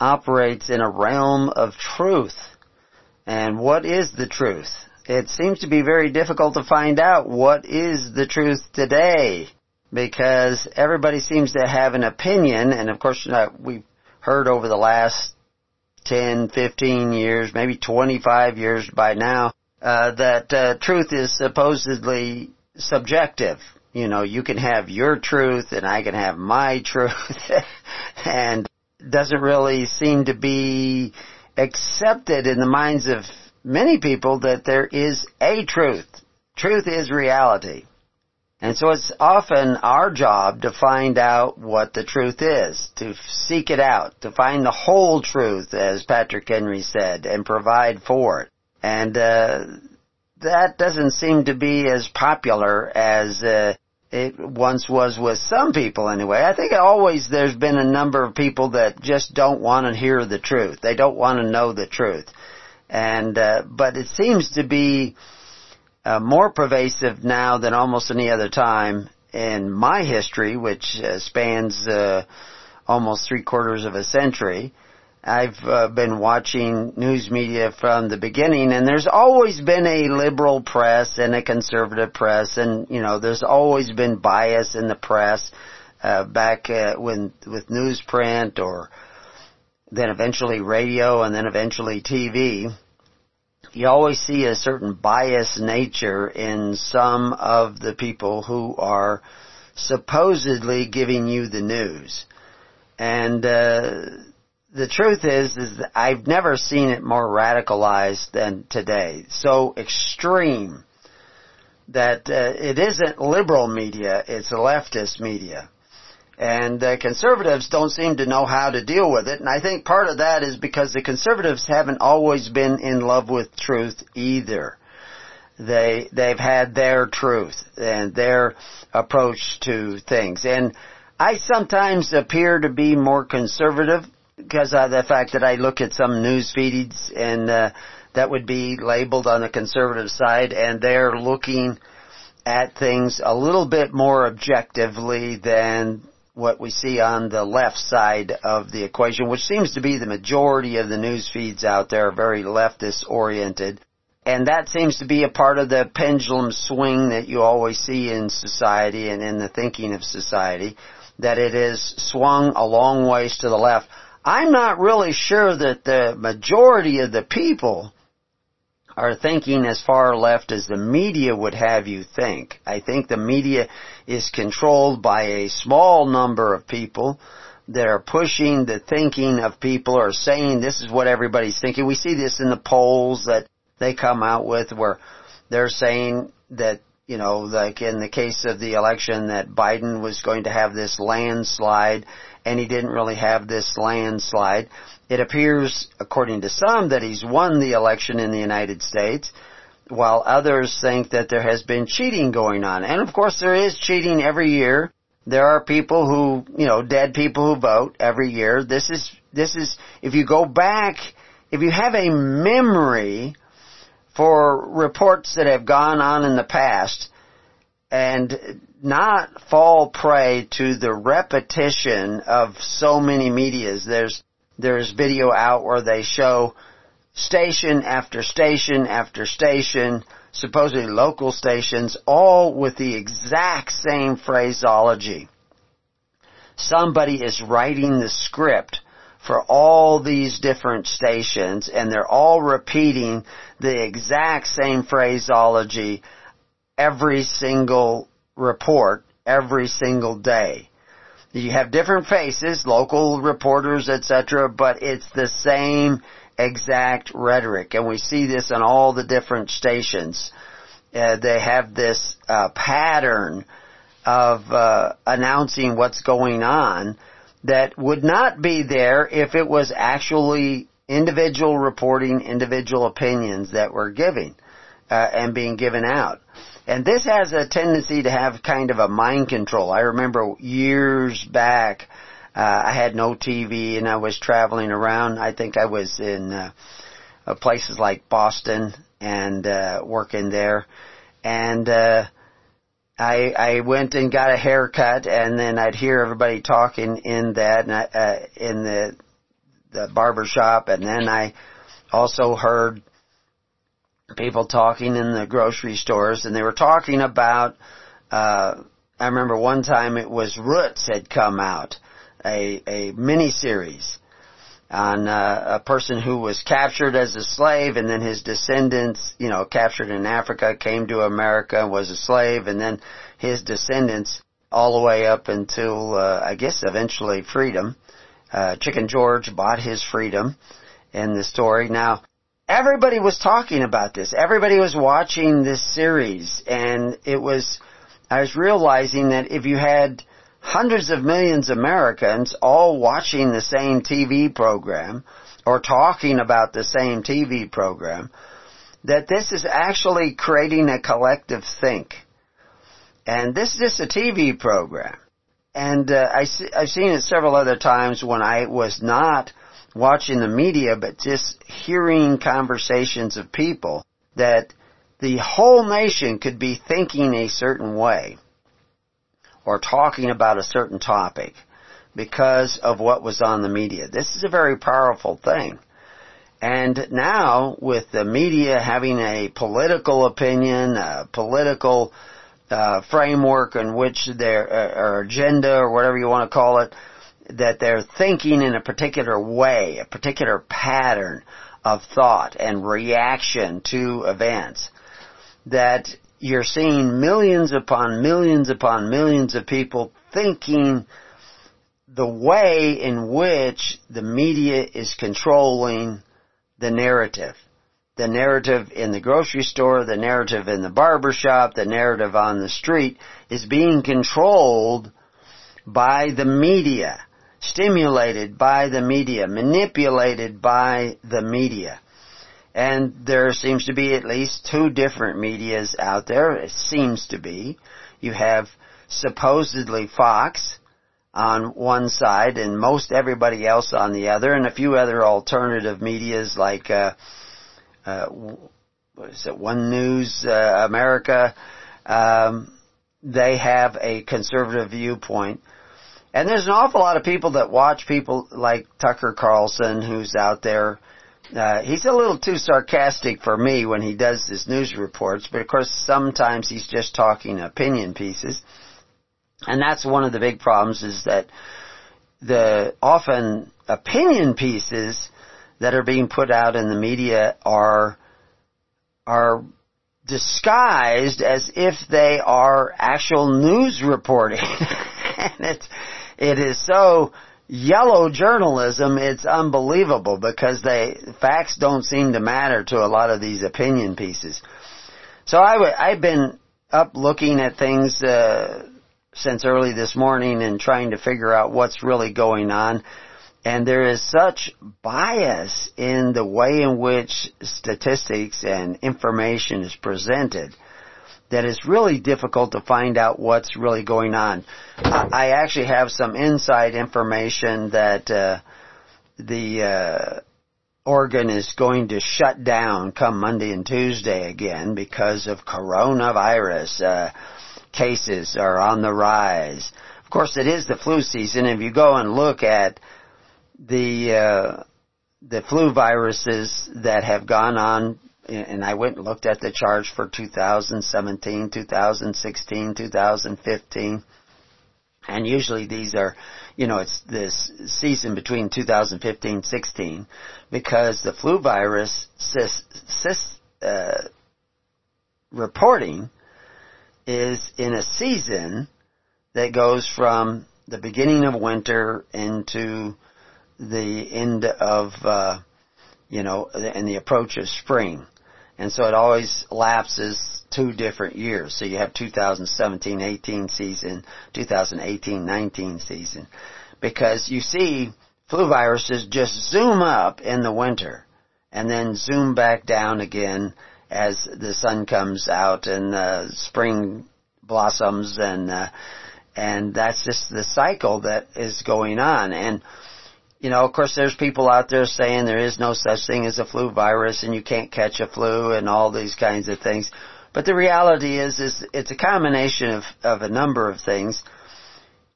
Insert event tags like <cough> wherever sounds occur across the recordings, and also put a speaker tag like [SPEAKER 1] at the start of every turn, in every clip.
[SPEAKER 1] operates in a realm of truth. And what is the truth? It seems to be very difficult to find out what is the truth today because everybody seems to have an opinion and of course uh, we've heard over the last 10, 15 years, maybe 25 years by now, uh, that uh, truth is supposedly subjective. You know, you can have your truth and I can have my truth <laughs> and doesn't really seem to be accepted in the minds of many people that there is a truth. Truth is reality. And so it's often our job to find out what the truth is, to seek it out, to find the whole truth, as Patrick Henry said, and provide for it. And uh, that doesn't seem to be as popular as uh, it once was with some people anyway. I think always there's been a number of people that just don't want to hear the truth. They don't want to know the truth. And, uh, but it seems to be uh, more pervasive now than almost any other time in my history, which uh, spans, uh, almost three quarters of a century. I've uh, been watching news media from the beginning, and there's always been a liberal press and a conservative press, and you know, there's always been bias in the press uh, back uh, when with newsprint or then eventually radio and then eventually TV. You always see a certain bias nature in some of the people who are supposedly giving you the news, and. Uh, the truth is, is I've never seen it more radicalized than today. So extreme that uh, it isn't liberal media, it's leftist media. And uh, conservatives don't seem to know how to deal with it. And I think part of that is because the conservatives haven't always been in love with truth either. They, they've had their truth and their approach to things. And I sometimes appear to be more conservative because of the fact that I look at some news feeds and uh, that would be labeled on the conservative side, and they're looking at things a little bit more objectively than what we see on the left side of the equation, which seems to be the majority of the news feeds out there are very leftist oriented. And that seems to be a part of the pendulum swing that you always see in society and in the thinking of society, that it is swung a long ways to the left. I'm not really sure that the majority of the people are thinking as far left as the media would have you think. I think the media is controlled by a small number of people that are pushing the thinking of people or saying this is what everybody's thinking. We see this in the polls that they come out with where they're saying that, you know, like in the case of the election that Biden was going to have this landslide and he didn't really have this landslide. It appears, according to some, that he's won the election in the United States, while others think that there has been cheating going on. And of course there is cheating every year. There are people who, you know, dead people who vote every year. This is, this is, if you go back, if you have a memory for reports that have gone on in the past, and not fall prey to the repetition of so many medias. There's, there's video out where they show station after station after station, supposedly local stations, all with the exact same phraseology. Somebody is writing the script for all these different stations and they're all repeating the exact same phraseology every single report every single day. You have different faces, local reporters, etc., but it's the same exact rhetoric, and we see this on all the different stations. Uh, they have this uh, pattern of uh, announcing what's going on that would not be there if it was actually individual reporting, individual opinions that were giving uh, and being given out. And this has a tendency to have kind of a mind control. I remember years back, uh, I had no TV and I was traveling around. I think I was in uh, places like Boston and uh, working there, and uh, I I went and got a haircut, and then I'd hear everybody talking in that uh, in the the barber shop, and then I also heard people talking in the grocery stores, and they were talking about. Uh, I remember one time it was Roots had come out, a a mini series on uh, a person who was captured as a slave and then his descendants, you know, captured in Africa, came to America was a slave and then his descendants all the way up until, uh, I guess eventually freedom. Uh, Chicken George bought his freedom in the story. Now, everybody was talking about this. Everybody was watching this series and it was, I was realizing that if you had hundreds of millions of Americans all watching the same TV program or talking about the same TV program, that this is actually creating a collective think. And this is just a TV program. And uh, I, I've seen it several other times when I was not watching the media, but just hearing conversations of people that the whole nation could be thinking a certain way or talking about a certain topic because of what was on the media. This is a very powerful thing. And now, with the media having a political opinion, a political uh, framework in which their uh, or agenda or whatever you want to call it, that they're thinking in a particular way, a particular pattern of thought and reaction to events, that you're seeing millions upon millions upon millions of people thinking the way in which the media is controlling the narrative. The narrative in the grocery store, the narrative in the barber shop, the narrative on the street is being controlled by the media, stimulated by the media, manipulated by the media. And there seems to be at least two different medias out there. It seems to be. You have supposedly Fox on one side and most everybody else on the other and a few other alternative medias like, uh, uh, what is it, One News uh, America. Um, they have a conservative viewpoint. And there's an awful lot of people that watch people like Tucker Carlson who's out there uh, he's a little too sarcastic for me when he does his news reports, but of course sometimes he's just talking opinion pieces. And that's one of the big problems is that the often opinion pieces that are being put out in the media are are disguised as if they are actual news reporting. <laughs> and it's it is so yellow journalism, it's unbelievable because they, facts don't seem to matter to a lot of these opinion pieces. So I w- I've been up looking at things, uh, since early this morning and trying to figure out what's really going on. And there is such bias in the way in which statistics and information is presented that it's really difficult to find out what's really going on. I actually have some inside information that uh, the uh, is going to shut down come Monday and Tuesday again because of coronavirus. Uh, cases are on the rise. Of course, it is the flu season. If you go and look at the uh, the flu viruses that have gone on and I went and looked at the charge for 2017, 2016, 2015. And usually these are, you know, it's this season between 2015 16 because the flu virus cis, cis, uh, reporting is in a season that goes from the beginning of winter into the end of, uh, you know, and the approach of spring. And so it always lapses two different years. So you have 2017-18 season, 2018-19 season. Because you see, flu viruses just zoom up in the winter and then zoom back down again as the sun comes out and the spring blossoms and uh, and that's just the cycle that is going on and you know, of course there's people out there saying there is no such thing as a flu virus and you can't catch a flu and all these kinds of things. But the reality is, is it's a combination of, of a number of things.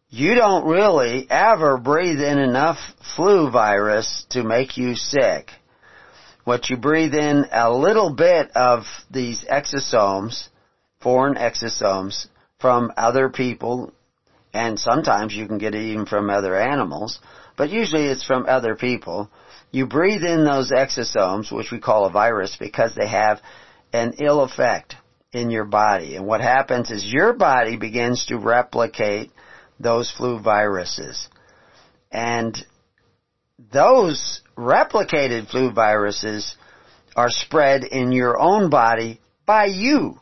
[SPEAKER 1] You don't really ever breathe in enough flu virus to make you sick. What you breathe in a little bit of these exosomes, foreign exosomes, from other people, and sometimes you can get it even from other animals, but usually it's from other people. You breathe in those exosomes, which we call a virus, because they have an ill effect in your body. And what happens is your body begins to replicate those flu viruses. And those replicated flu viruses are spread in your own body by you.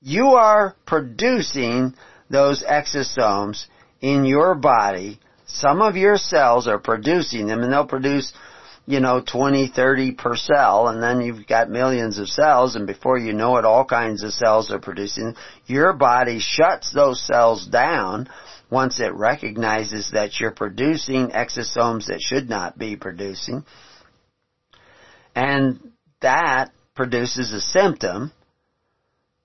[SPEAKER 1] You are producing those exosomes in your body. Some of your cells are producing them and they'll produce, you know, 20, 30 per cell and then you've got millions of cells and before you know it all kinds of cells are producing. Your body shuts those cells down once it recognizes that you're producing exosomes that should not be producing. And that produces a symptom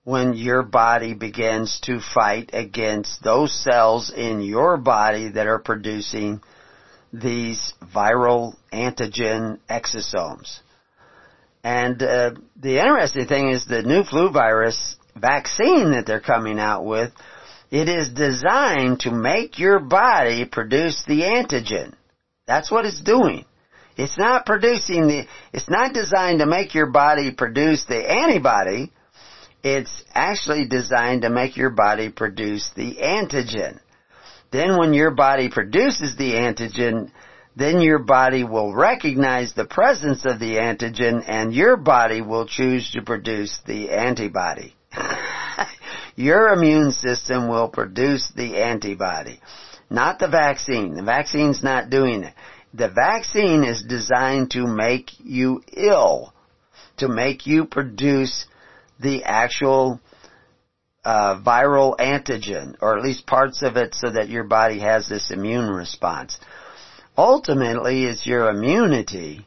[SPEAKER 1] when your body begins to fight against those cells in your body that are producing these viral antigen exosomes. And uh, the interesting thing is the new flu virus vaccine that they're coming out with, it is designed to make your body produce the antigen. That's what it's doing. It's not producing the, it's not designed to make your body produce the antibody it's actually designed to make your body produce the antigen. Then when your body produces the antigen, then your body will recognize the presence of the antigen and your body will choose to produce the antibody. <laughs> your immune system will produce the antibody, not the vaccine. The vaccine's not doing it. The vaccine is designed to make you ill, to make you produce the actual uh, viral antigen, or at least parts of it, so that your body has this immune response. Ultimately, it's your immunity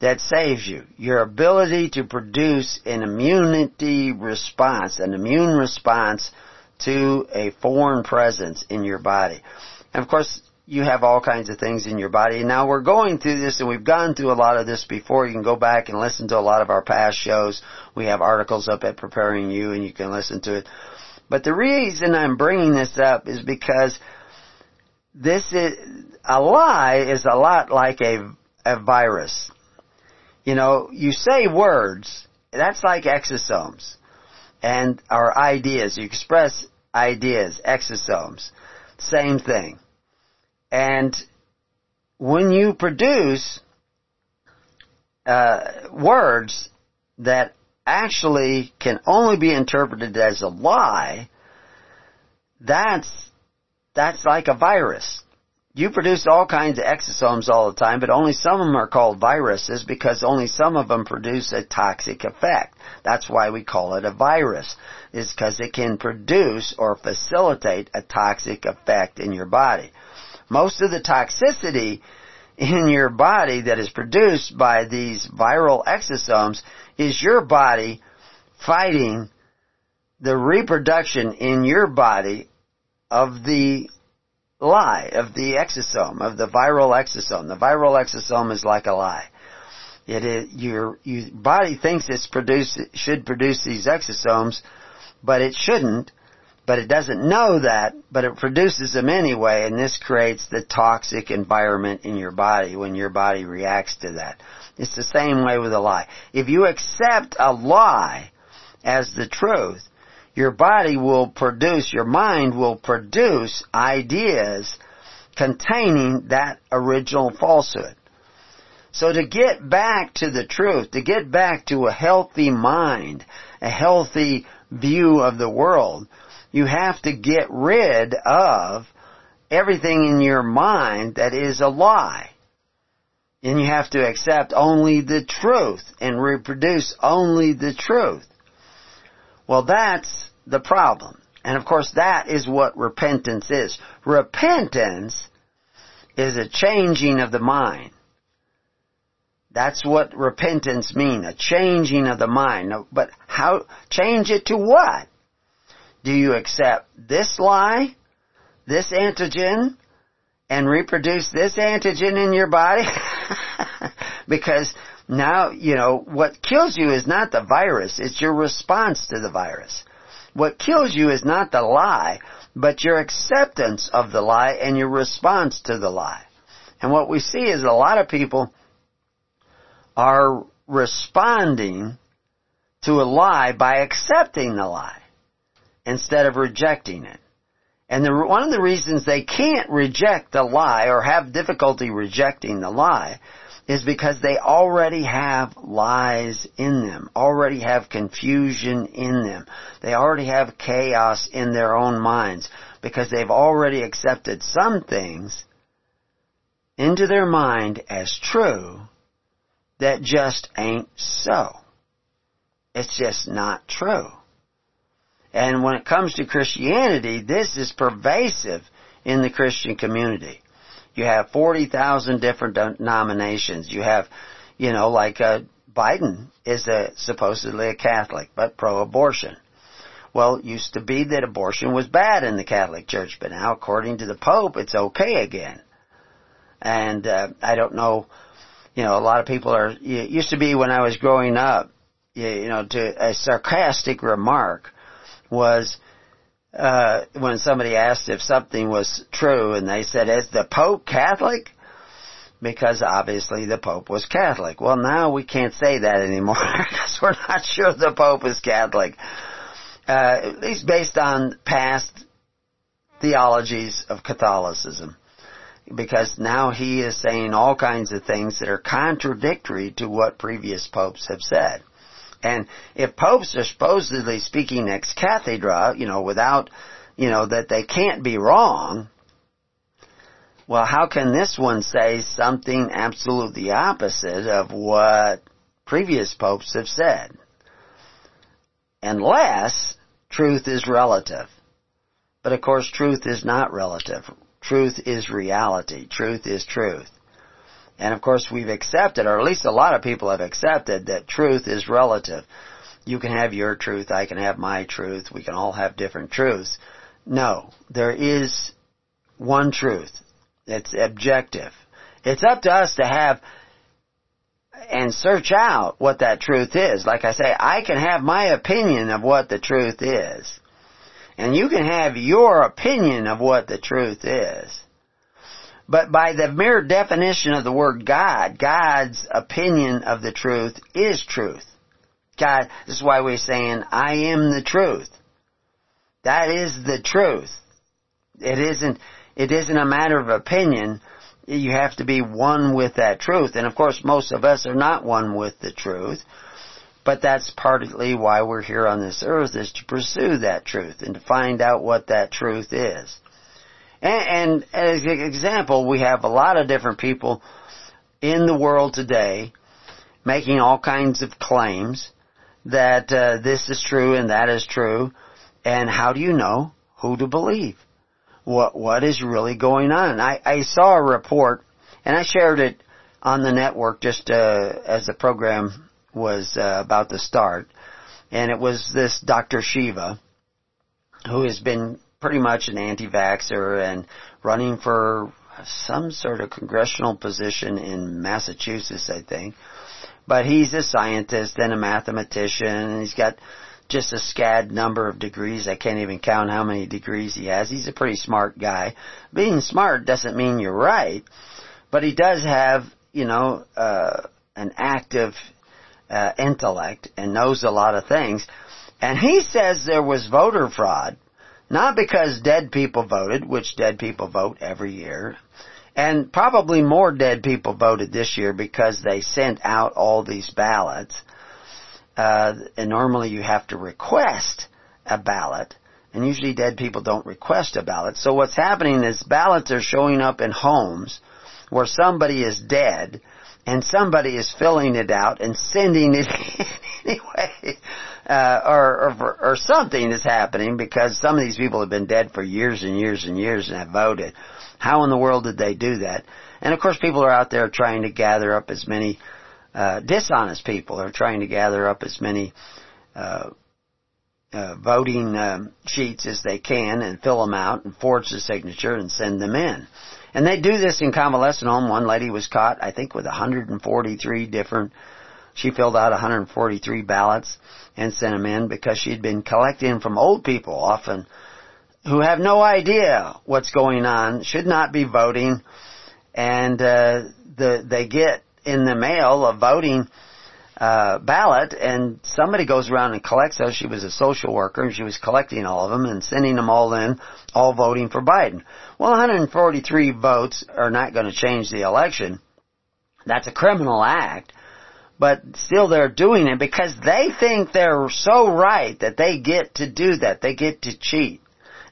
[SPEAKER 1] that saves you. Your ability to produce an immunity response, an immune response to a foreign presence in your body. And of course, you have all kinds of things in your body. Now we're going through this and we've gone through a lot of this before. You can go back and listen to a lot of our past shows. We have articles up at Preparing You and you can listen to it. But the reason I'm bringing this up is because this is, a lie is a lot like a, a virus. You know, you say words, that's like exosomes and our ideas. You express ideas, exosomes. Same thing. And when you produce uh, words that actually can only be interpreted as a lie, that's that's like a virus. You produce all kinds of exosomes all the time, but only some of them are called viruses because only some of them produce a toxic effect. That's why we call it a virus, is because it can produce or facilitate a toxic effect in your body. Most of the toxicity in your body that is produced by these viral exosomes is your body fighting the reproduction in your body of the lie, of the exosome, of the viral exosome. The viral exosome is like a lie. It is, your, your body thinks produce, should produce these exosomes, but it shouldn't but it doesn't know that, but it produces them anyway, and this creates the toxic environment in your body when your body reacts to that. It's the same way with a lie. If you accept a lie as the truth, your body will produce, your mind will produce ideas containing that original falsehood. So to get back to the truth, to get back to a healthy mind, a healthy view of the world, you have to get rid of everything in your mind that is a lie. And you have to accept only the truth and reproduce only the truth. Well, that's the problem. And of course, that is what repentance is. Repentance is a changing of the mind. That's what repentance means, a changing of the mind. But how, change it to what? Do you accept this lie, this antigen, and reproduce this antigen in your body? <laughs> because now, you know, what kills you is not the virus, it's your response to the virus. What kills you is not the lie, but your acceptance of the lie and your response to the lie. And what we see is a lot of people are responding to a lie by accepting the lie instead of rejecting it. And the, one of the reasons they can't reject the lie or have difficulty rejecting the lie is because they already have lies in them, already have confusion in them. They already have chaos in their own minds because they've already accepted some things into their mind as true that just ain't so. It's just not true. And when it comes to Christianity, this is pervasive in the Christian community. You have 40,000 different denominations. You have, you know, like uh, Biden is a, supposedly a Catholic, but pro-abortion. Well, it used to be that abortion was bad in the Catholic Church, but now according to the Pope, it's okay again. And uh, I don't know you know, a lot of people are, it used to be when I was growing up, you know, to a sarcastic remark was, uh, when somebody asked if something was true and they said, is the Pope Catholic? Because obviously the Pope was Catholic. Well now we can't say that anymore <laughs> because we're not sure the Pope is Catholic. Uh, at least based on past theologies of Catholicism because now he is saying all kinds of things that are contradictory to what previous popes have said. And if popes are supposedly speaking ex cathedra, you know, without, you know, that they can't be wrong, well, how can this one say something absolutely opposite of what previous popes have said? Unless truth is relative. But of course, truth is not relative. Truth is reality. Truth is truth. And of course we've accepted, or at least a lot of people have accepted, that truth is relative. You can have your truth, I can have my truth, we can all have different truths. No, there is one truth. It's objective. It's up to us to have and search out what that truth is. Like I say, I can have my opinion of what the truth is. And you can have your opinion of what the truth is. But by the mere definition of the word God, God's opinion of the truth is truth. God, this is why we're saying, I am the truth. That is the truth. It isn't, it isn't a matter of opinion. You have to be one with that truth. And of course, most of us are not one with the truth. But that's partly why we're here on this earth is to pursue that truth and to find out what that truth is. And, and as an example, we have a lot of different people in the world today making all kinds of claims that uh, this is true and that is true. And how do you know who to believe? What what is really going on? I, I saw a report, and I shared it on the network just uh, as the program was uh, about to start, and it was this Dr. Shiva, who has been pretty much an anti-vaxxer and running for some sort of congressional position in Massachusetts, I think. But he's a scientist and a mathematician, and he's got just a scad number of degrees. I can't even count how many degrees he has. He's a pretty smart guy. Being smart doesn't mean you're right, but he does have, you know, uh, an active uh, intellect and knows a lot of things. And he says there was voter fraud, not because dead people voted, which dead people vote every year, and probably more dead people voted this year because they sent out all these ballots. Uh, and normally you have to request a ballot And usually dead people don't request a ballot. So what's happening is ballots are showing up in homes where somebody is dead and somebody is filling it out and sending it <laughs> anyway. Uh, or, or, or something is happening because some of these people have been dead for years and years and years and have voted. How in the world did they do that? And of course people are out there trying to gather up as many, uh, dishonest people are trying to gather up as many, uh, uh, voting um, sheets as they can and fill them out and forge the signature and send them in. And they do this in convalescent home. One lady was caught, I think, with 143 different. She filled out 143 ballots and sent them in because she'd been collecting from old people, often who have no idea what's going on, should not be voting, and uh, the they get in the mail a voting uh, ballot, and somebody goes around and collects those. She was a social worker, and she was collecting all of them and sending them all in, all voting for Biden. Well, 143 votes are not going to change the election. That's a criminal act. But still they're doing it because they think they're so right that they get to do that. They get to cheat.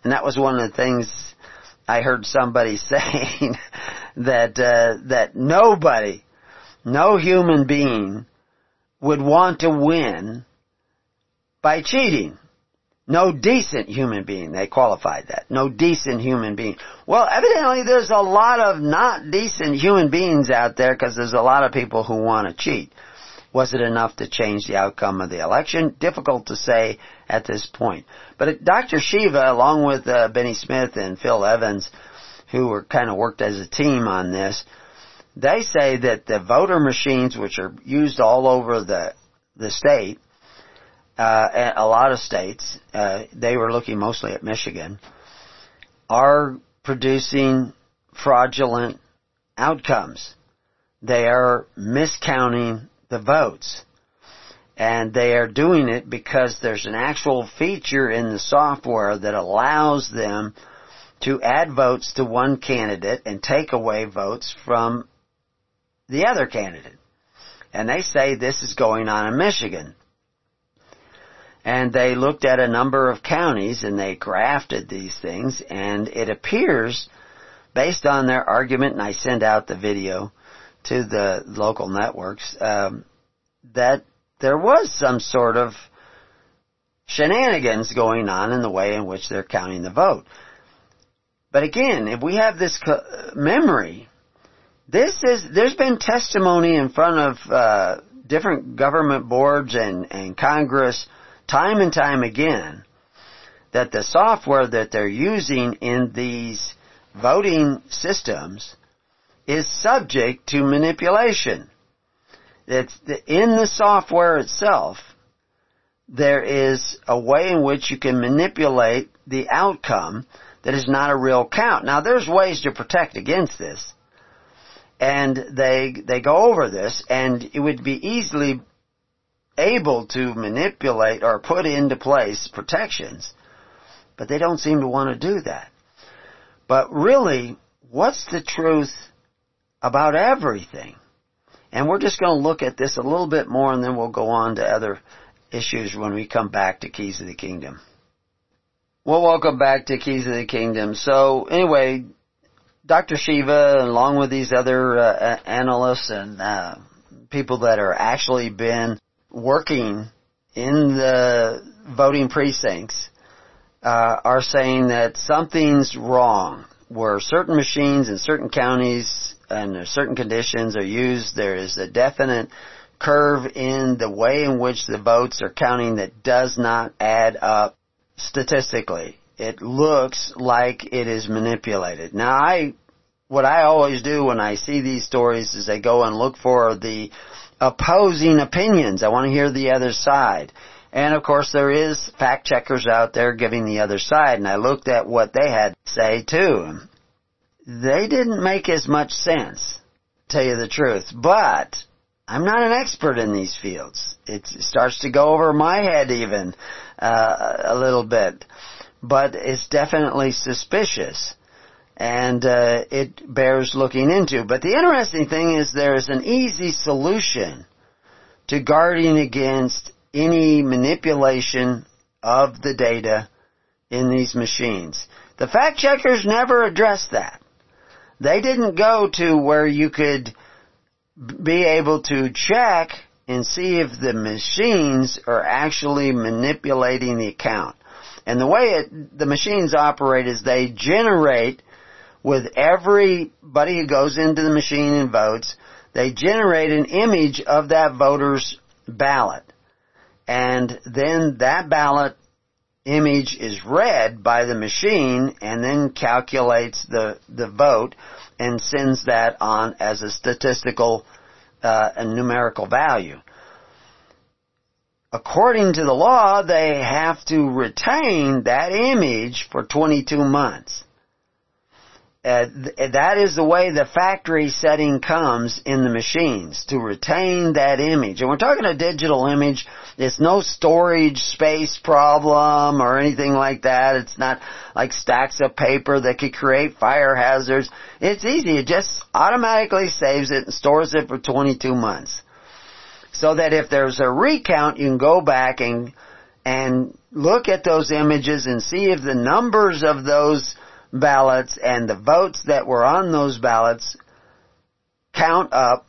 [SPEAKER 1] And that was one of the things I heard somebody <laughs> saying that, uh, that nobody, no human being would want to win by cheating. No decent human being. They qualified that. No decent human being. Well, evidently there's a lot of not decent human beings out there because there's a lot of people who want to cheat. Was it enough to change the outcome of the election? Difficult to say at this point. But Dr. Shiva, along with uh, Benny Smith and Phil Evans, who were kind of worked as a team on this, they say that the voter machines, which are used all over the the state, uh, a lot of states, uh, they were looking mostly at Michigan, are producing fraudulent outcomes. They are miscounting the votes. And they are doing it because there's an actual feature in the software that allows them to add votes to one candidate and take away votes from the other candidate. And they say this is going on in Michigan. And they looked at a number of counties and they grafted these things and it appears, based on their argument, and I send out the video to the local networks, um, that there was some sort of shenanigans going on in the way in which they're counting the vote. But again, if we have this memory this is, there's been testimony in front of, uh, different government boards and, and Congress time and time again that the software that they're using in these voting systems is subject to manipulation. It's in the software itself, there is a way in which you can manipulate the outcome that is not a real count. Now there's ways to protect against this and they they go over this, and it would be easily able to manipulate or put into place protections, but they don't seem to want to do that. But really, what's the truth about everything? And we're just going to look at this a little bit more and then we'll go on to other issues when we come back to Keys of the Kingdom. Well, welcome back to Keys of the Kingdom. So anyway, Dr. Shiva, along with these other uh, analysts and uh, people that are actually been working in the voting precincts, uh, are saying that something's wrong. Where certain machines in certain counties and certain conditions are used, there is a definite curve in the way in which the votes are counting that does not add up statistically it looks like it is manipulated. Now I, what I always do when I see these stories is I go and look for the opposing opinions. I want to hear the other side. And of course there is fact checkers out there giving the other side and I looked at what they had to say too. They didn't make as much sense, tell you the truth, but I'm not an expert in these fields. It starts to go over my head even, uh, a little bit but it's definitely suspicious and uh, it bears looking into. But the interesting thing is there is an easy solution to guarding against any manipulation of the data in these machines. The fact checkers never addressed that. They didn't go to where you could be able to check and see if the machines are actually manipulating the account. And the way it, the machines operate is they generate with everybody who goes into the machine and votes, they generate an image of that voter's ballot. And then that ballot image is read by the machine and then calculates the, the vote and sends that on as a statistical uh, a numerical value. According to the law, they have to retain that image for 22 months. Uh, th- that is the way the factory setting comes in the machines to retain that image. And we're talking a digital image. It's no storage space problem or anything like that. It's not like stacks of paper that could create fire hazards. It's easy. It just automatically saves it and stores it for 22 months. So that if there's a recount, you can go back and, and look at those images and see if the numbers of those ballots and the votes that were on those ballots count up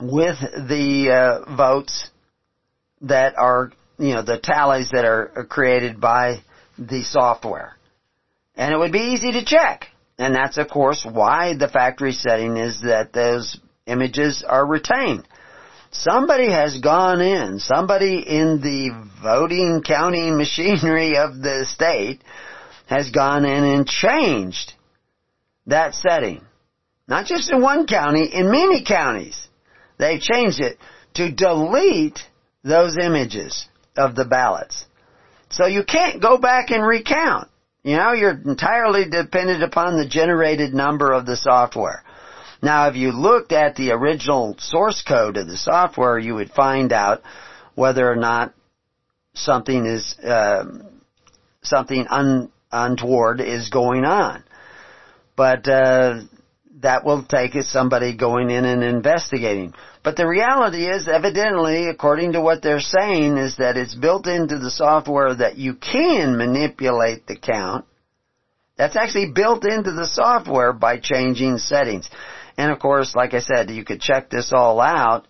[SPEAKER 1] with the uh, votes that are, you know, the tallies that are created by the software. And it would be easy to check. And that's of course why the factory setting is that those images are retained. Somebody has gone in, somebody in the voting counting <laughs> machinery of the state has gone in and changed that setting. Not just in one county, in many counties. They've changed it to delete those images of the ballots. So you can't go back and recount. You know, you're entirely dependent upon the generated number of the software. Now, if you looked at the original source code of the software, you would find out whether or not something is uh, something un, untoward is going on. But uh, that will take somebody going in and investigating. But the reality is, evidently, according to what they're saying, is that it's built into the software that you can manipulate the count. That's actually built into the software by changing settings. And of course, like I said, you could check this all out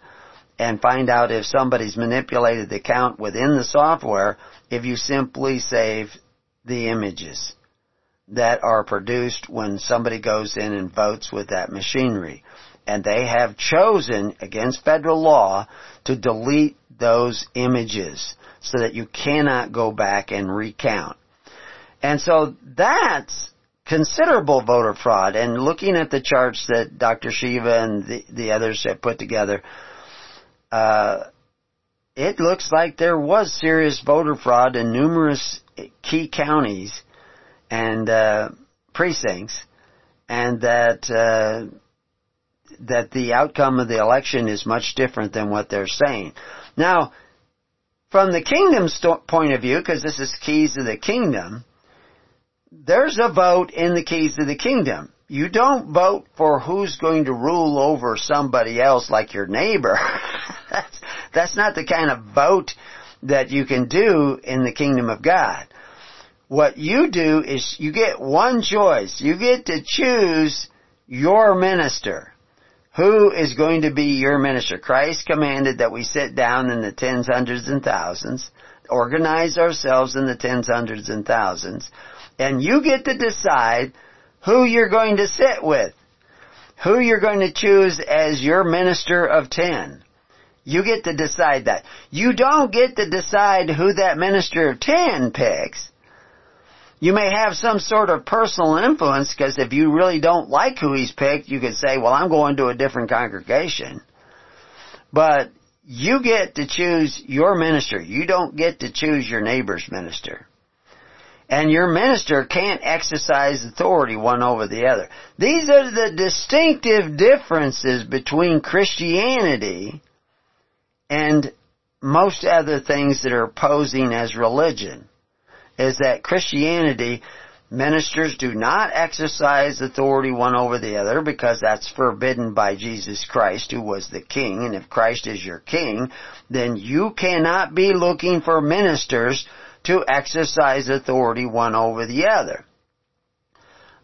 [SPEAKER 1] and find out if somebody's manipulated the count within the software if you simply save the images that are produced when somebody goes in and votes with that machinery. And they have chosen, against federal law, to delete those images so that you cannot go back and recount. And so that's considerable voter fraud. And looking at the charts that Dr. Shiva and the, the others have put together, uh, it looks like there was serious voter fraud in numerous key counties and uh, precincts, and that uh, that the outcome of the election is much different than what they're saying. Now, from the kingdom's point of view, because this is keys of the kingdom, there's a vote in the keys of the kingdom. You don't vote for who's going to rule over somebody else like your neighbor. <laughs> that's, that's not the kind of vote that you can do in the kingdom of God. What you do is you get one choice. You get to choose your minister. Who is going to be your minister? Christ commanded that we sit down in the tens, hundreds, and thousands, organize ourselves in the tens, hundreds, and thousands, and you get to decide who you're going to sit with, who you're going to choose as your minister of ten. You get to decide that. You don't get to decide who that minister of ten picks. You may have some sort of personal influence because if you really don't like who he's picked, you could say, well, I'm going to a different congregation. But you get to choose your minister. You don't get to choose your neighbor's minister. And your minister can't exercise authority one over the other. These are the distinctive differences between Christianity and most other things that are posing as religion is that Christianity ministers do not exercise authority one over the other because that's forbidden by Jesus Christ who was the king and if Christ is your king then you cannot be looking for ministers to exercise authority one over the other.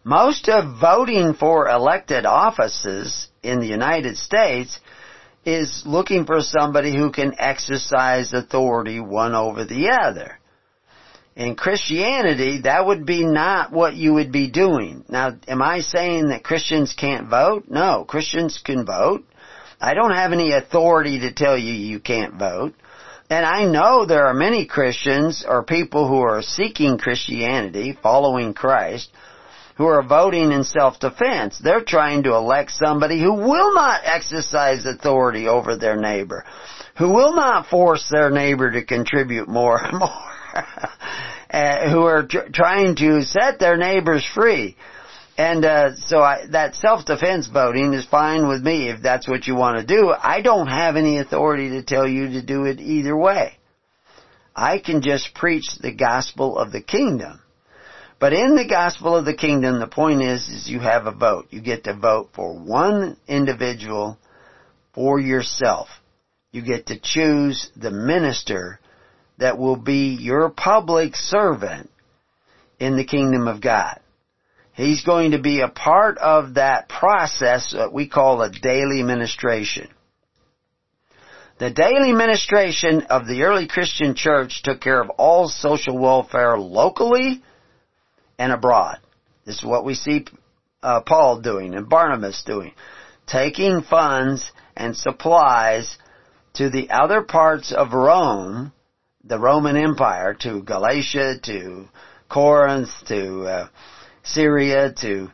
[SPEAKER 1] Most of voting for elected offices in the United States is looking for somebody who can exercise authority one over the other. In Christianity, that would be not what you would be doing. Now, am I saying that Christians can't vote? No, Christians can vote. I don't have any authority to tell you you can't vote. And I know there are many Christians or people who are seeking Christianity, following Christ, who are voting in self-defense. They're trying to elect somebody who will not exercise authority over their neighbor, who will not force their neighbor to contribute more and <laughs> more, <laughs> uh, who are tr- trying to set their neighbors free. And uh, so I, that self-defense voting is fine with me if that's what you want to do. I don't have any authority to tell you to do it either way. I can just preach the gospel of the kingdom. But in the gospel of the kingdom, the point is, is you have a vote. You get to vote for one individual for yourself. You get to choose the minister that will be your public servant in the kingdom of God. He's going to be a part of that process that we call a daily ministration. The daily ministration of the early Christian church took care of all social welfare locally and abroad. This is what we see uh, Paul doing and Barnabas doing. Taking funds and supplies to the other parts of Rome, the Roman Empire, to Galatia, to Corinth, to uh, Syria to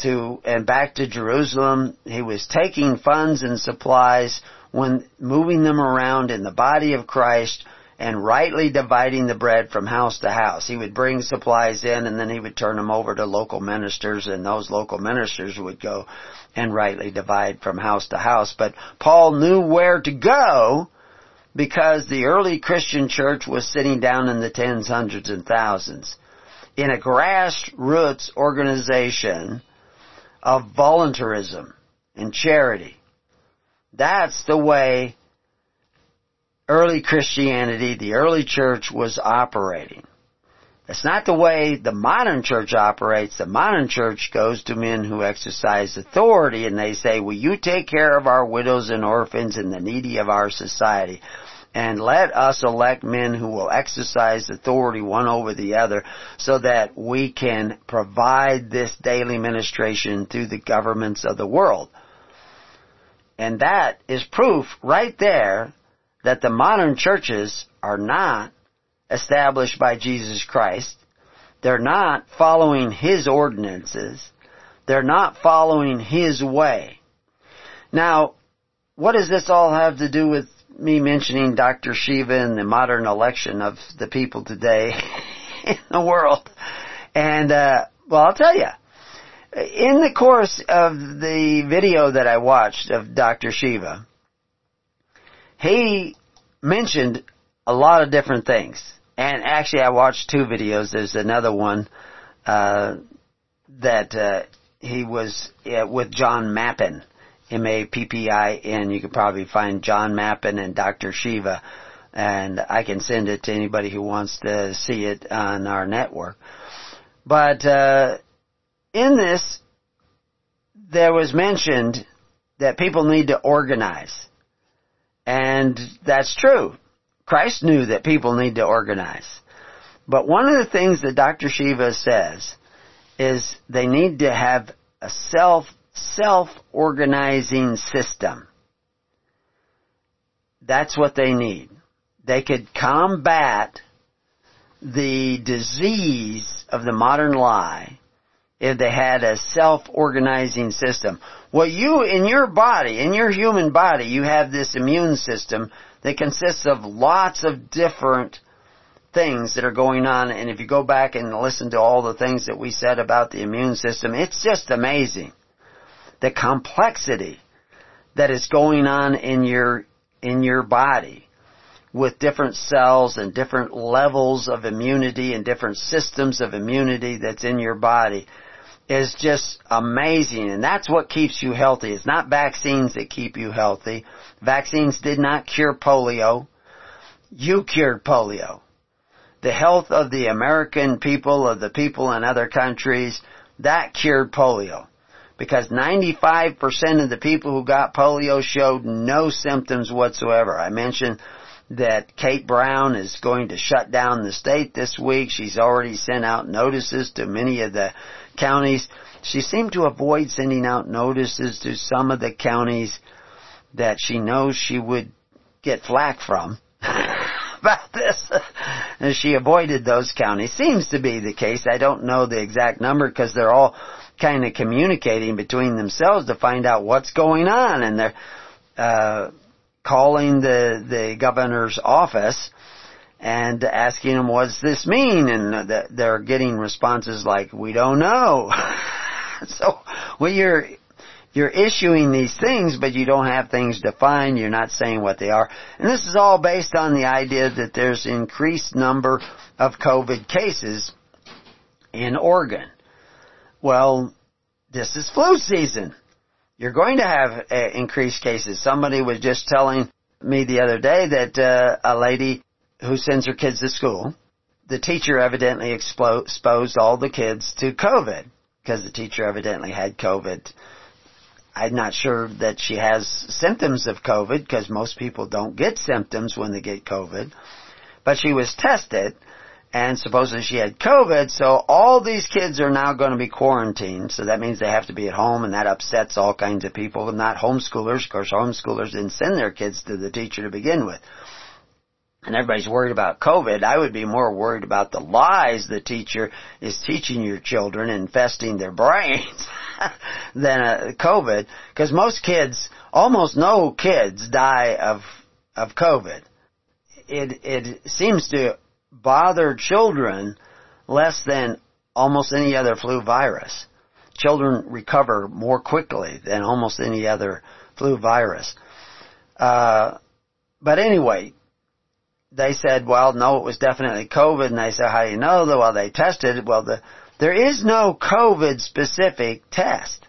[SPEAKER 1] to and back to Jerusalem. He was taking funds and supplies when moving them around in the body of Christ and rightly dividing the bread from house to house. He would bring supplies in and then he would turn them over to local ministers and those local ministers would go and rightly divide from house to house. But Paul knew where to go because the early Christian church was sitting down in the tens, hundreds, and thousands in a grassroots organization of voluntarism and charity. That's the way early Christianity, the early church was operating. It's not the way the modern church operates. The modern church goes to men who exercise authority and they say, will you take care of our widows and orphans and the needy of our society? And let us elect men who will exercise authority one over the other so that we can provide this daily ministration through the governments of the world. And that is proof right there that the modern churches are not established by Jesus Christ. They're not following His ordinances. They're not following His way. Now, what does this all have to do with me mentioning Dr. Shiva and the modern election of the people today <laughs> in the world. And, uh, well, I'll tell you, in the course of the video that I watched of Dr. Shiva, he mentioned a lot of different things. And actually I watched two videos. There's another one, uh, that, uh, he was uh, with John Mappin M-A-P-P-I-N. You can probably find John Mappin and Dr. Shiva. And I can send it to anybody who wants to see it on our network. But, uh, in this, there was mentioned that people need to organize. And that's true. Christ knew that people need to organize. But one of the things that Dr. Shiva says is they need to have a self self-organizing system. That's what they need. They could combat the disease of the modern lie if they had a self-organizing system. Well, you, in your body, in your human body, you have this immune system that consists of lots of different things that are going on. And if you go back and listen to all the things that we said about the immune system, it's just amazing the complexity that is going on in your, in your body with different cells and different levels of immunity and different systems of immunity that's in your body is just amazing and that's what keeps you healthy. It's not vaccines that keep you healthy. Vaccines did not cure polio. You cured polio. the health of the American people, of the people in other countries, that cured polio. Because 95% of the people who got polio showed no symptoms whatsoever. I mentioned that Kate Brown is going to shut down the state this week. She's already sent out notices to many of the counties. She seemed to avoid sending out notices to some of the counties that she knows she would get flack from. <laughs> about this. And she avoided those counties. Seems to be the case. I don't know the exact number because they're all kind of communicating between themselves to find out what's going on and they're uh, calling the the governor's office and asking him what's this mean and they're getting responses like we don't know <laughs> so well you're you're issuing these things, but you don't have things defined. You're not saying what they are. And this is all based on the idea that there's increased number of COVID cases in Oregon. Well, this is flu season. You're going to have uh, increased cases. Somebody was just telling me the other day that uh, a lady who sends her kids to school, the teacher evidently exposed all the kids to COVID because the teacher evidently had COVID I'm not sure that she has symptoms of COVID because most people don't get symptoms when they get COVID. But she was tested and supposedly she had COVID, so all these kids are now going to be quarantined. So that means they have to be at home and that upsets all kinds of people, not homeschoolers. Of course, homeschoolers didn't send their kids to the teacher to begin with and everybody's worried about COVID, I would be more worried about the lies the teacher is teaching your children, infesting their <laughs> brains, than uh, COVID. Because most kids, almost no kids die of of COVID. It it seems to bother children less than almost any other flu virus. Children recover more quickly than almost any other flu virus. Uh, but anyway, they said, well, no, it was definitely COVID. And they said, how do you know? Well, they tested. Well, the, there is no COVID specific test.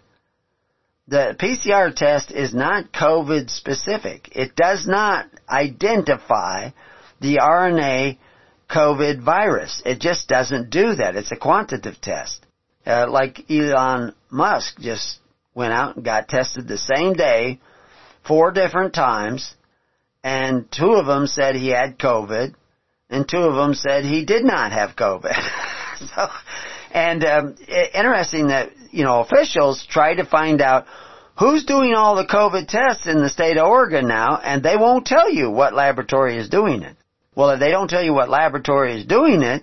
[SPEAKER 1] The PCR test is not COVID specific. It does not identify the RNA COVID virus. It just doesn't do that. It's a quantitative test. Uh, like Elon Musk just went out and got tested the same day, four different times, and two of them said he had COVID, and two of them said he did not have COVID. <laughs> so, and um, interesting that you know officials try to find out who's doing all the COVID tests in the state of Oregon now, and they won't tell you what laboratory is doing it. Well, if they don't tell you what laboratory is doing it,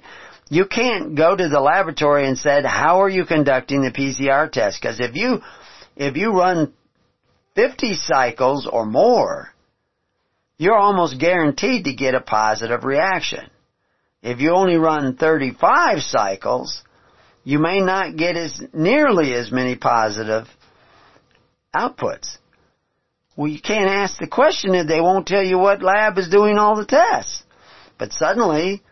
[SPEAKER 1] you can't go to the laboratory and said, how are you conducting the PCR test? Because if you, if you run 50 cycles or more, you're almost guaranteed to get a positive reaction. If you only run 35 cycles, you may not get as nearly as many positive outputs. Well, you can't ask the question if they won't tell you what lab is doing all the tests. But suddenly,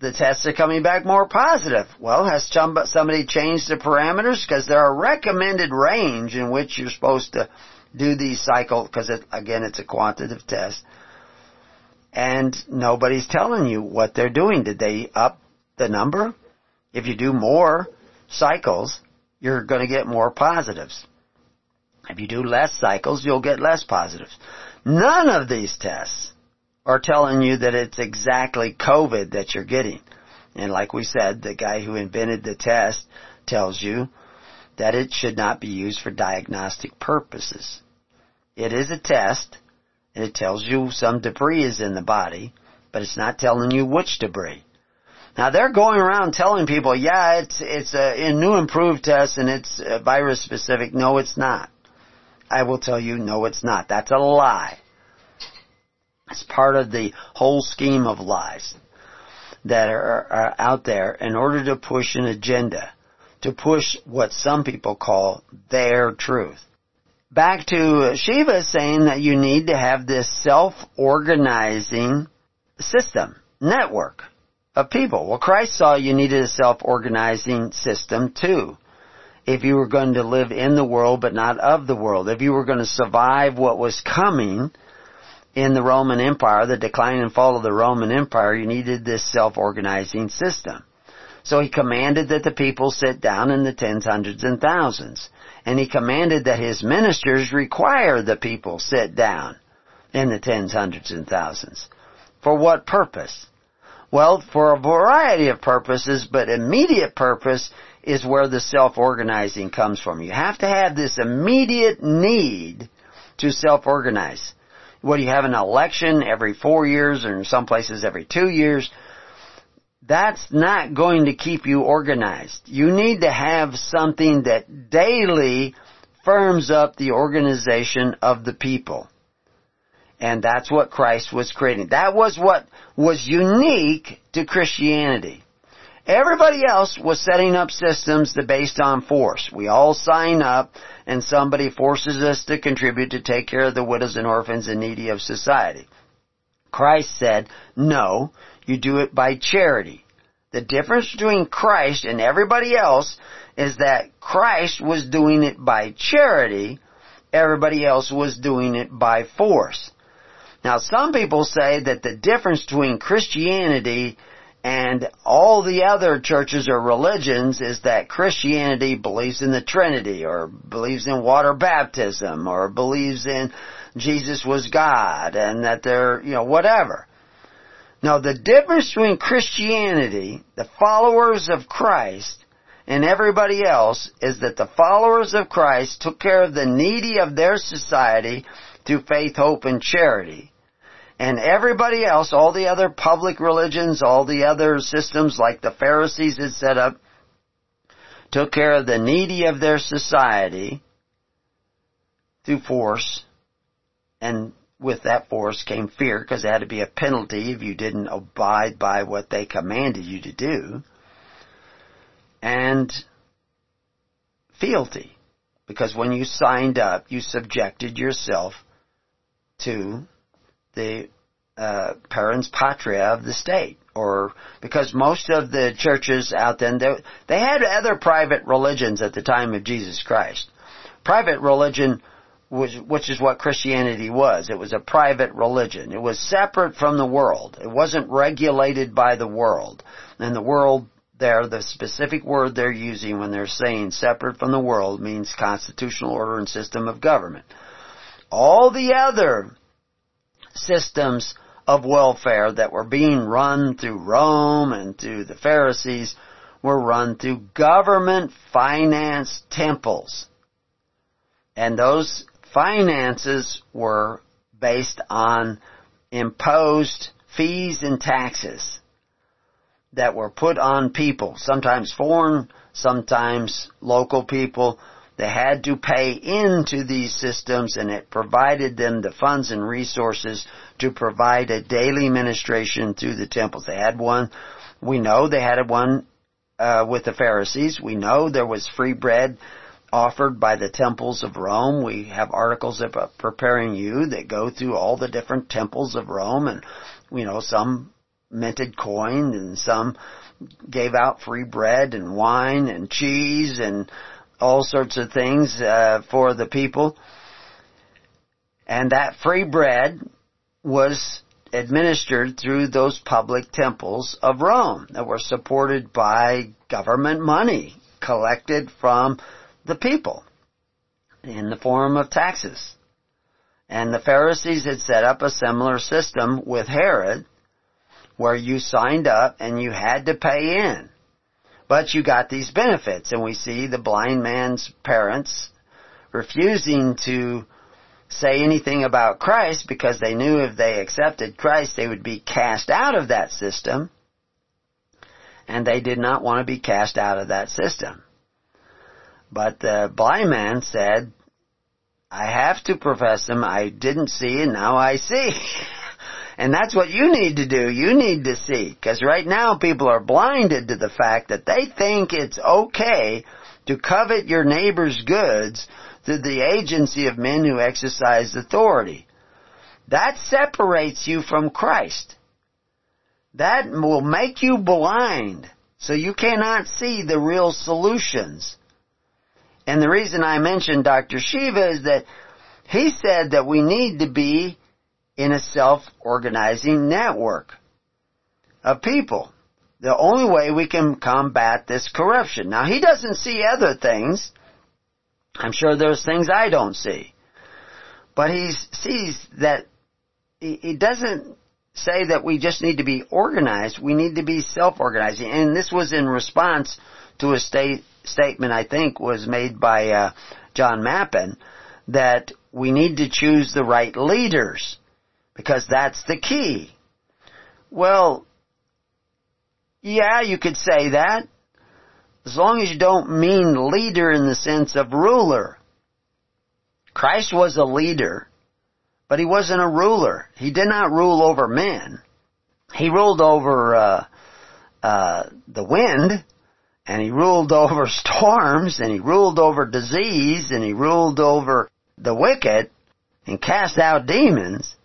[SPEAKER 1] the tests are coming back more positive. Well, has somebody changed the parameters? Because there are recommended range in which you're supposed to do these cycles, because it, again, it's a quantitative test. And nobody's telling you what they're doing. Did they up the number? If you do more cycles, you're going to get more positives. If you do less cycles, you'll get less positives. None of these tests are telling you that it's exactly COVID that you're getting. And like we said, the guy who invented the test tells you that it should not be used for diagnostic purposes. It is a test, and it tells you some debris is in the body, but it's not telling you which debris. Now they're going around telling people, yeah, it's it's a, a new improved test and it's virus specific. No, it's not. I will tell you, no, it's not. That's a lie. It's part of the whole scheme of lies that are, are out there in order to push an agenda to push what some people call their truth. Back to Shiva saying that you need to have this self-organizing system, network of people. Well, Christ saw you needed a self-organizing system too. If you were going to live in the world but not of the world. If you were going to survive what was coming, in the Roman Empire, the decline and fall of the Roman Empire, you needed this self-organizing system. So he commanded that the people sit down in the tens, hundreds, and thousands. And he commanded that his ministers require the people sit down in the tens, hundreds, and thousands. For what purpose? Well, for a variety of purposes, but immediate purpose is where the self-organizing comes from. You have to have this immediate need to self-organize. What do you have an election every four years or in some places every two years? That's not going to keep you organized. You need to have something that daily firms up the organization of the people. And that's what Christ was creating. That was what was unique to Christianity. Everybody else was setting up systems that based on force. We all sign up and somebody forces us to contribute to take care of the widows and orphans and needy of society. Christ said, no, you do it by charity. The difference between Christ and everybody else is that Christ was doing it by charity, everybody else was doing it by force. Now some people say that the difference between Christianity and all the other churches or religions is that Christianity believes in the Trinity or believes in water baptism or believes in Jesus was God and that they're, you know, whatever. Now the difference between Christianity, the followers of Christ, and everybody else is that the followers of Christ took care of the needy of their society through faith, hope, and charity. And everybody else, all the other public religions, all the other systems like the Pharisees had set up, took care of the needy of their society through force. And with that force came fear because there had to be a penalty if you didn't abide by what they commanded you to do. And fealty. Because when you signed up, you subjected yourself to the uh, parens patriae of the state, or because most of the churches out then they, they had other private religions at the time of Jesus Christ. Private religion was, which is what Christianity was. It was a private religion. It was separate from the world. It wasn't regulated by the world. And the world there, the specific word they're using when they're saying separate from the world means constitutional order and system of government. All the other systems of welfare that were being run through Rome and through the Pharisees were run through government financed temples. And those finances were based on imposed fees and taxes that were put on people, sometimes foreign, sometimes local people, they had to pay into these systems and it provided them the funds and resources to provide a daily ministration through the temples. They had one, we know they had one uh, with the Pharisees. We know there was free bread offered by the temples of Rome. We have articles about Preparing You that go through all the different temples of Rome and, you know, some minted coin and some gave out free bread and wine and cheese and all sorts of things uh, for the people. And that free bread was administered through those public temples of Rome that were supported by government money collected from the people in the form of taxes. And the Pharisees had set up a similar system with Herod where you signed up and you had to pay in. But you got these benefits, and we see the blind man's parents refusing to say anything about Christ because they knew if they accepted Christ they would be cast out of that system. And they did not want to be cast out of that system. But the blind man said, I have to profess him. I didn't see and now I see. <laughs> And that's what you need to do. You need to see. Because right now people are blinded to the fact that they think it's okay to covet your neighbor's goods through the agency of men who exercise authority. That separates you from Christ. That will make you blind so you cannot see the real solutions. And the reason I mentioned Dr. Shiva is that he said that we need to be in a self-organizing network of people. The only way we can combat this corruption. Now he doesn't see other things. I'm sure there's things I don't see. But he sees that he doesn't say that we just need to be organized. We need to be self-organizing. And this was in response to a state, statement I think was made by uh, John Mappin that we need to choose the right leaders because that's the key. Well, yeah, you could say that as long as you don't mean leader in the sense of ruler. Christ was a leader but he wasn't a ruler. He did not rule over men. He ruled over uh, uh, the wind, and he ruled over <laughs> storms, and he ruled over disease, and he ruled over the wicked, and cast out demons.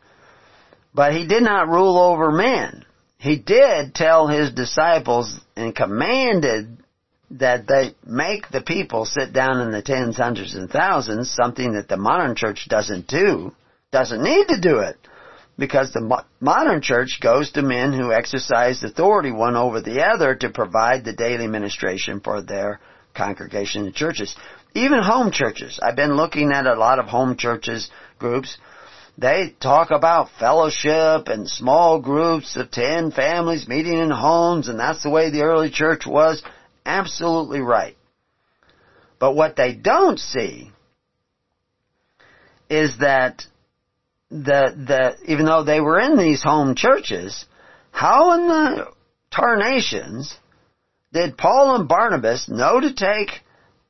[SPEAKER 1] But he did not rule over men. He did tell his disciples and commanded that they make the people sit down in the tens, hundreds, and thousands, something that the modern church doesn't do doesn't need to do it because the modern church goes to men who exercise authority one over the other to provide the daily ministration for their congregation and churches. Even home churches. I've been looking at a lot of home churches groups. They talk about fellowship and small groups of 10 families meeting in homes and that's the way the early church was. Absolutely right. But what they don't see is that the the even though they were in these home churches, how in the tarnations did Paul and Barnabas know to take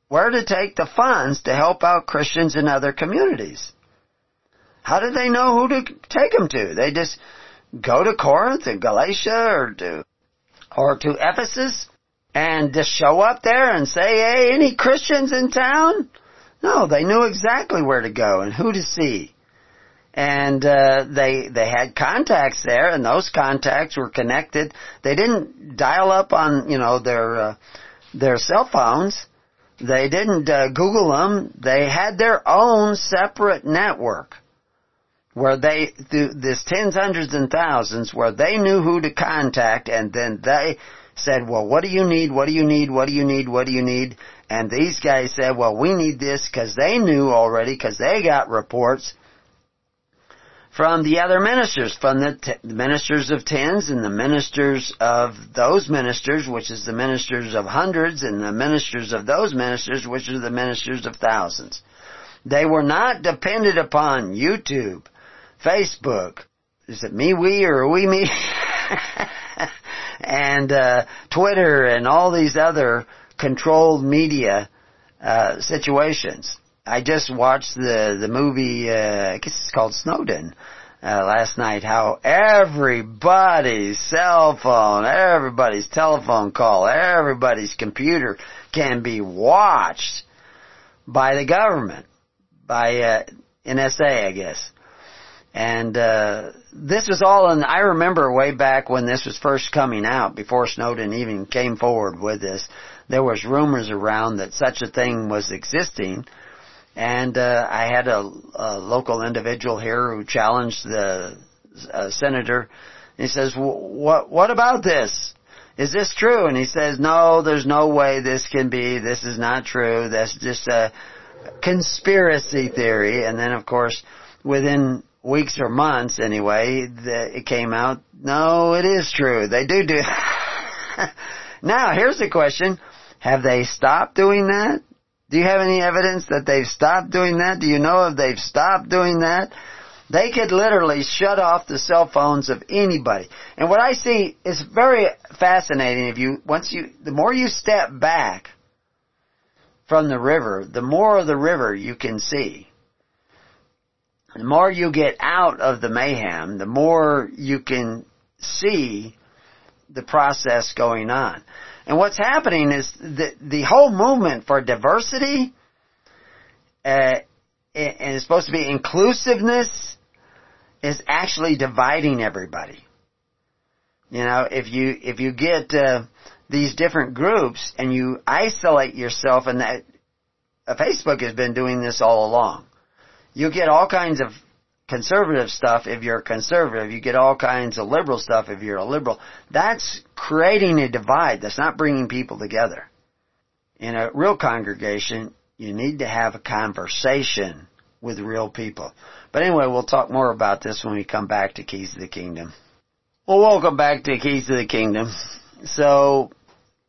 [SPEAKER 1] where to take the funds to help out Christians in other communities? How did they know who to take them to? They just go to Corinth and Galatia or to or to Ephesus and just show up there and say, "Hey, any Christians in town?" No, they knew exactly where to go and who to see and uh, they they had contacts there, and those contacts were connected. They didn't dial up on you know their uh, their cell phones. They didn't uh, Google them. They had their own separate network where they this tens, hundreds, and thousands, where they knew who to contact, and then they said, "Well, what do you need? What do you need? What do you need? What do you need?" And these guys said, "Well, we need this," because they knew already, because they got reports from the other ministers, from the t- ministers of tens and the ministers of those ministers, which is the ministers of hundreds, and the ministers of those ministers, which are the ministers of thousands. They were not dependent upon YouTube, Facebook, is it me, we, or we, me? <laughs> and uh, Twitter and all these other controlled media uh, situations. I just watched the the movie. Uh, I guess it's called Snowden. Uh, last night, how everybody's cell phone, everybody's telephone call, everybody's computer can be watched by the government, by uh, NSA, I guess. And uh, this was all and I remember way back when this was first coming out, before Snowden even came forward with this. There was rumors around that such a thing was existing and uh, I had a, a local individual here who challenged the uh, senator. He says, "What what about this? Is this true?" And he says, "No, there's no way this can be. This is not true. That's just a conspiracy theory." And then, of course, within weeks or months, anyway, that it came out. No, it is true. They do do. <laughs> now, here's the question: Have they stopped doing that? Do you have any evidence that they've stopped doing that? Do you know if they've stopped doing that? They could literally shut off the cell phones of anybody. And what I see is very fascinating. If you, once you, the more you step back from the river, the more of the river you can see. The more you get out of the mayhem, the more you can see the process going on. And what's happening is that the whole movement for diversity uh, and it's supposed to be inclusiveness is actually dividing everybody. You know, if you if you get uh, these different groups and you isolate yourself, and that uh, Facebook has been doing this all along, you get all kinds of conservative stuff if you're a conservative. You get all kinds of liberal stuff if you're a liberal. That's creating a divide. That's not bringing people together. In a real congregation, you need to have a conversation with real people. But anyway, we'll talk more about this when we come back to Keys to the Kingdom. Well, welcome back to Keys to the Kingdom. So,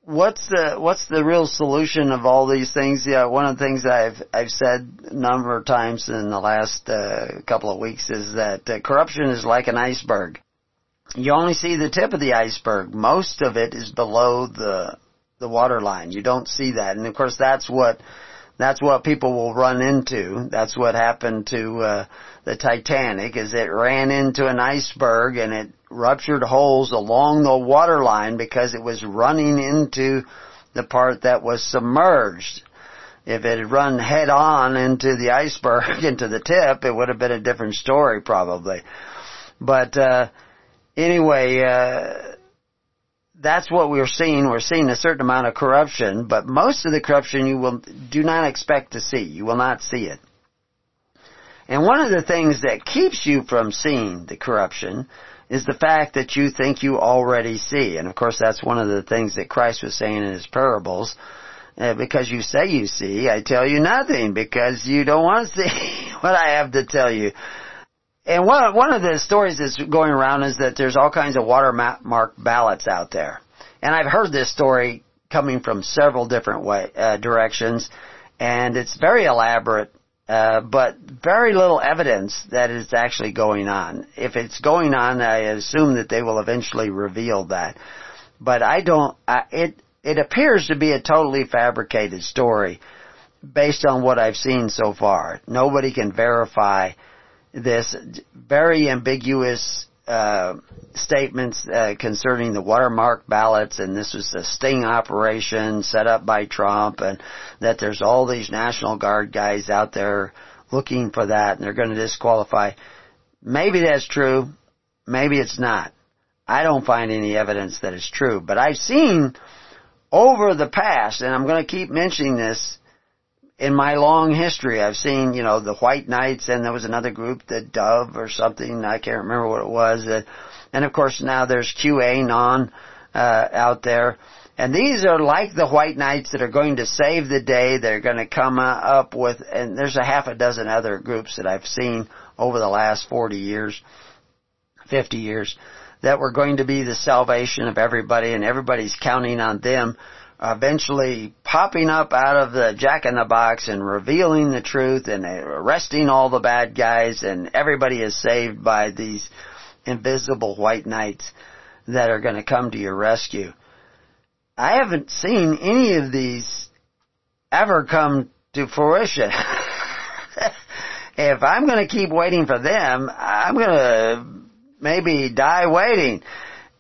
[SPEAKER 1] what's the what's the real solution of all these things? Yeah, one of the things I've I've said a number of times in the last uh, couple of weeks is that uh, corruption is like an iceberg. You only see the tip of the iceberg. Most of it is below the the water line. You don't see that, and of course that's what that's what people will run into. That's what happened to uh, the Titanic is it ran into an iceberg and it ruptured holes along the waterline because it was running into the part that was submerged. If it had run head on into the iceberg, <laughs> into the tip, it would have been a different story probably. But, uh, anyway, uh, that's what we're seeing. We're seeing a certain amount of corruption, but most of the corruption you will do not expect to see. You will not see it. And one of the things that keeps you from seeing the corruption is the fact that you think you already see. And of course that's one of the things that Christ was saying in his parables. Uh, because you say you see, I tell you nothing because you don't want to see <laughs> what I have to tell you. And one, one of the stories that's going around is that there's all kinds of watermark ballots out there. And I've heard this story coming from several different way, uh, directions and it's very elaborate uh, but very little evidence that it's actually going on. If it's going on, I assume that they will eventually reveal that. But I don't. I, it it appears to be a totally fabricated story based on what I've seen so far. Nobody can verify this very ambiguous uh, statements uh, concerning the watermark ballots, and this was a sting operation set up by Trump, and that there's all these National Guard guys out there looking for that, and they're going to disqualify. Maybe that's true. Maybe it's not. I don't find any evidence that it's true, but I've seen over the past, and I'm going to keep mentioning this in my long history, I've seen, you know, the White Knights and there was another group, the Dove or something, I can't remember what it was. Uh, and of course now there's QAnon, uh, out there. And these are like the White Knights that are going to save the day. They're going to come up with, and there's a half a dozen other groups that I've seen over the last 40 years, 50 years, that were going to be the salvation of everybody and everybody's counting on them eventually popping up out of the jack in the box and revealing the truth and arresting all the bad guys and everybody is saved by these invisible white knights that are going to come to your rescue. I haven't seen any of these ever come to fruition. <laughs> if I'm going to keep waiting for them, I'm going to maybe die waiting.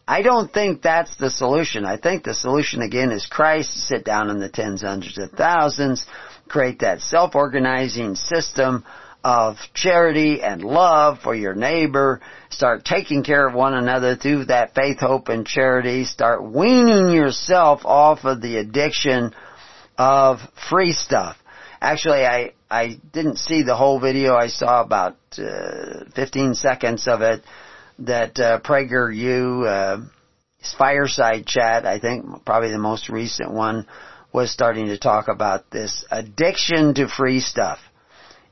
[SPEAKER 1] I don't think that's the solution. I think the solution again is Christ, sit down in the tens, hundreds of thousands, create that self-organizing system of charity and love for your neighbor, start taking care of one another through that faith, hope, and charity, start weaning yourself off of the addiction of free stuff. Actually, I, I didn't see the whole video. I saw about uh, 15 seconds of it that uh, PragerU, uh, fireside chat, I think probably the most recent one, was starting to talk about this addiction to free stuff.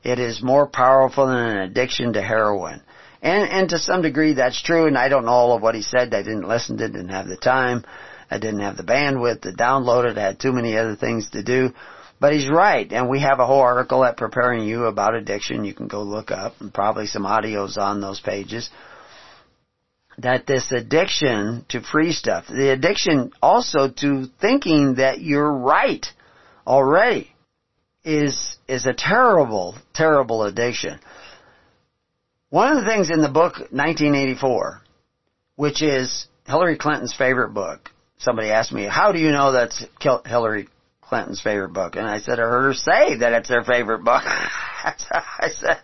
[SPEAKER 1] It is more powerful than an addiction to heroin. And, and to some degree that's true, and I don't know all of what he said. I didn't listen to it, didn't have the time. I didn't have the bandwidth to download it. I had too many other things to do. But he's right, and we have a whole article at Preparing You about addiction you can go look up, and probably some audios on those pages that this addiction to free stuff, the addiction also to thinking that you're right already is, is a terrible, terrible addiction. One of the things in the book 1984, which is Hillary Clinton's favorite book, somebody asked me, how do you know that's Hillary Clinton's favorite book? And I said, I heard her say that it's their favorite book. <laughs> I said,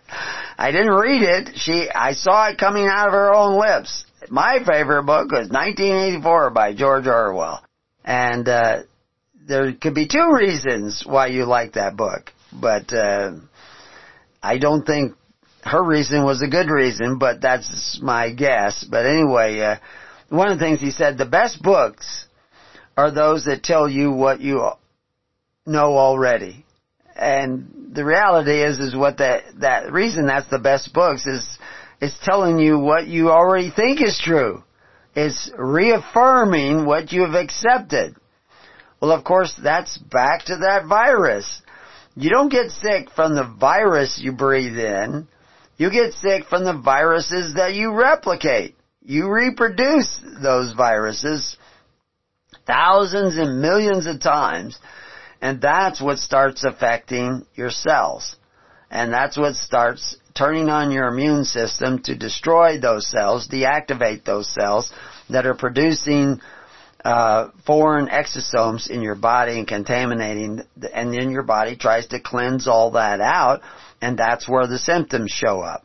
[SPEAKER 1] I didn't read it. She, I saw it coming out of her own lips my favorite book was 1984 by George Orwell. And, uh, there could be two reasons why you like that book, but, uh, I don't think her reason was a good reason, but that's my guess. But anyway, uh, one of the things he said, the best books are those that tell you what you know already. And the reality is, is what that, that reason that's the best books is, is telling you what you already think is true. It's reaffirming what you have accepted. Well, of course, that's back to that virus. You don't get sick from the virus you breathe in. You get sick from the viruses that you replicate. You reproduce those viruses thousands and millions of times, and that's what starts affecting your cells. And that's what starts turning on your immune system to destroy those cells, deactivate those cells that are producing uh, foreign exosomes in your body and contaminating, and then your body tries to cleanse all that out, and that's where the symptoms show up.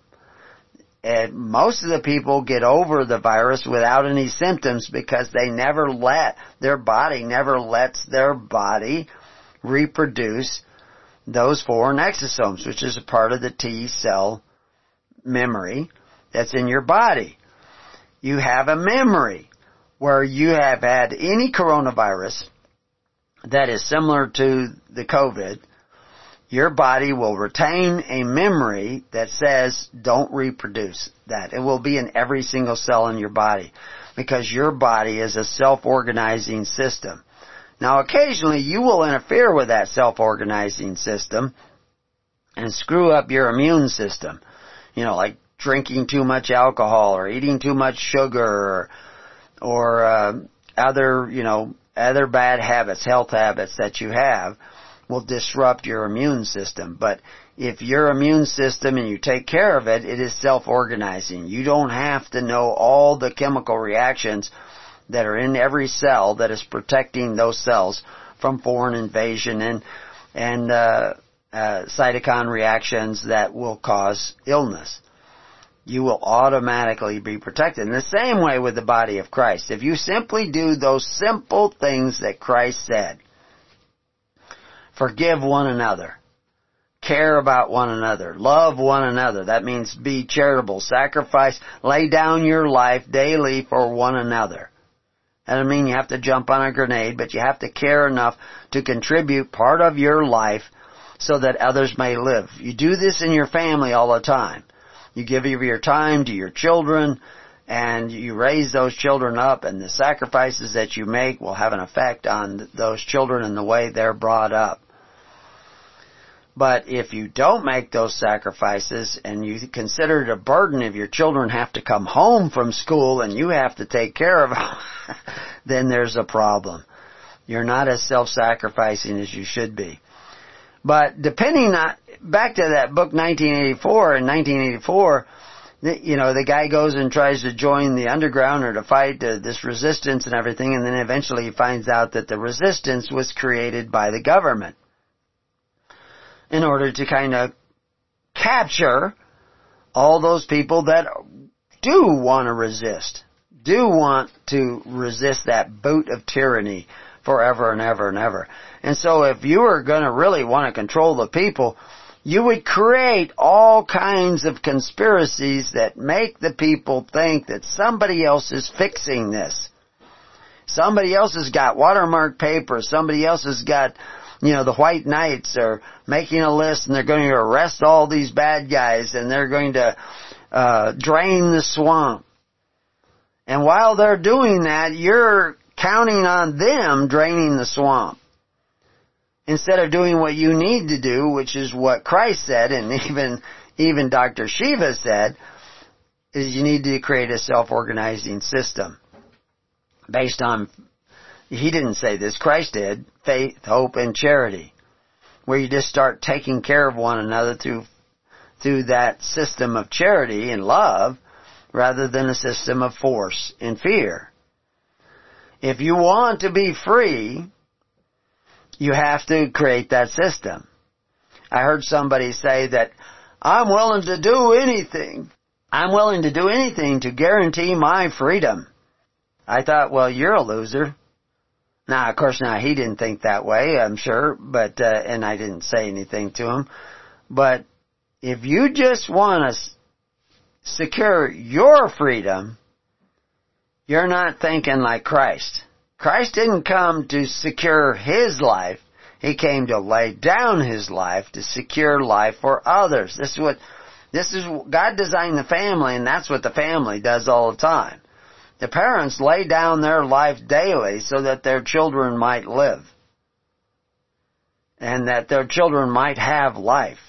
[SPEAKER 1] And most of the people get over the virus without any symptoms because they never let, their body never lets their body reproduce those foreign exosomes, which is a part of the T cell memory that's in your body. You have a memory where you have had any coronavirus that is similar to the COVID, your body will retain a memory that says don't reproduce that. It will be in every single cell in your body because your body is a self-organizing system. Now occasionally you will interfere with that self-organizing system and screw up your immune system. You know, like drinking too much alcohol or eating too much sugar or, or uh, other, you know, other bad habits, health habits that you have will disrupt your immune system. But if your immune system and you take care of it, it is self-organizing. You don't have to know all the chemical reactions that are in every cell that is protecting those cells from foreign invasion and and uh, uh, cytokine reactions that will cause illness. You will automatically be protected. In the same way with the body of Christ. If you simply do those simple things that Christ said, Forgive one another. Care about one another. Love one another. That means be charitable. Sacrifice. Lay down your life daily for one another. That doesn't mean you have to jump on a grenade, but you have to care enough to contribute part of your life so that others may live. You do this in your family all the time. You give your time to your children, and you raise those children up and the sacrifices that you make will have an effect on those children and the way they're brought up. But if you don't make those sacrifices and you consider it a burden if your children have to come home from school and you have to take care of them, <laughs> then there's a problem. You're not as self-sacrificing as you should be. But depending on, back to that book 1984, in 1984, you know, the guy goes and tries to join the underground or to fight this resistance and everything, and then eventually he finds out that the resistance was created by the government in order to kind of capture all those people that do want to resist, do want to resist that boot of tyranny forever and ever and ever. And so if you are going to really want to control the people, you would create all kinds of conspiracies that make the people think that somebody else is fixing this. Somebody else has got watermark paper, somebody else has got you know, the white knights are making a list and they're going to arrest all these bad guys and they're going to uh, drain the swamp. And while they're doing that, you're counting on them draining the swamp. Instead of doing what you need to do, which is what Christ said and <laughs> even, even Dr. Shiva said, is you need to create a self-organizing system based on he didn't say this, Christ did, faith, hope, and charity. Where you just start taking care of one another through, through that system of charity and love, rather than a system of force and fear. If you want to be free, you have to create that system. I heard somebody say that, I'm willing to do anything. I'm willing to do anything to guarantee my freedom. I thought, well, you're a loser. Now, of course, now he didn't think that way, I'm sure, but, uh, and I didn't say anything to him, but if you just want to secure your freedom, you're not thinking like Christ. Christ didn't come to secure his life. He came to lay down his life to secure life for others. This is what, this is, God designed the family and that's what the family does all the time. The parents lay down their life daily so that their children might live. And that their children might have life.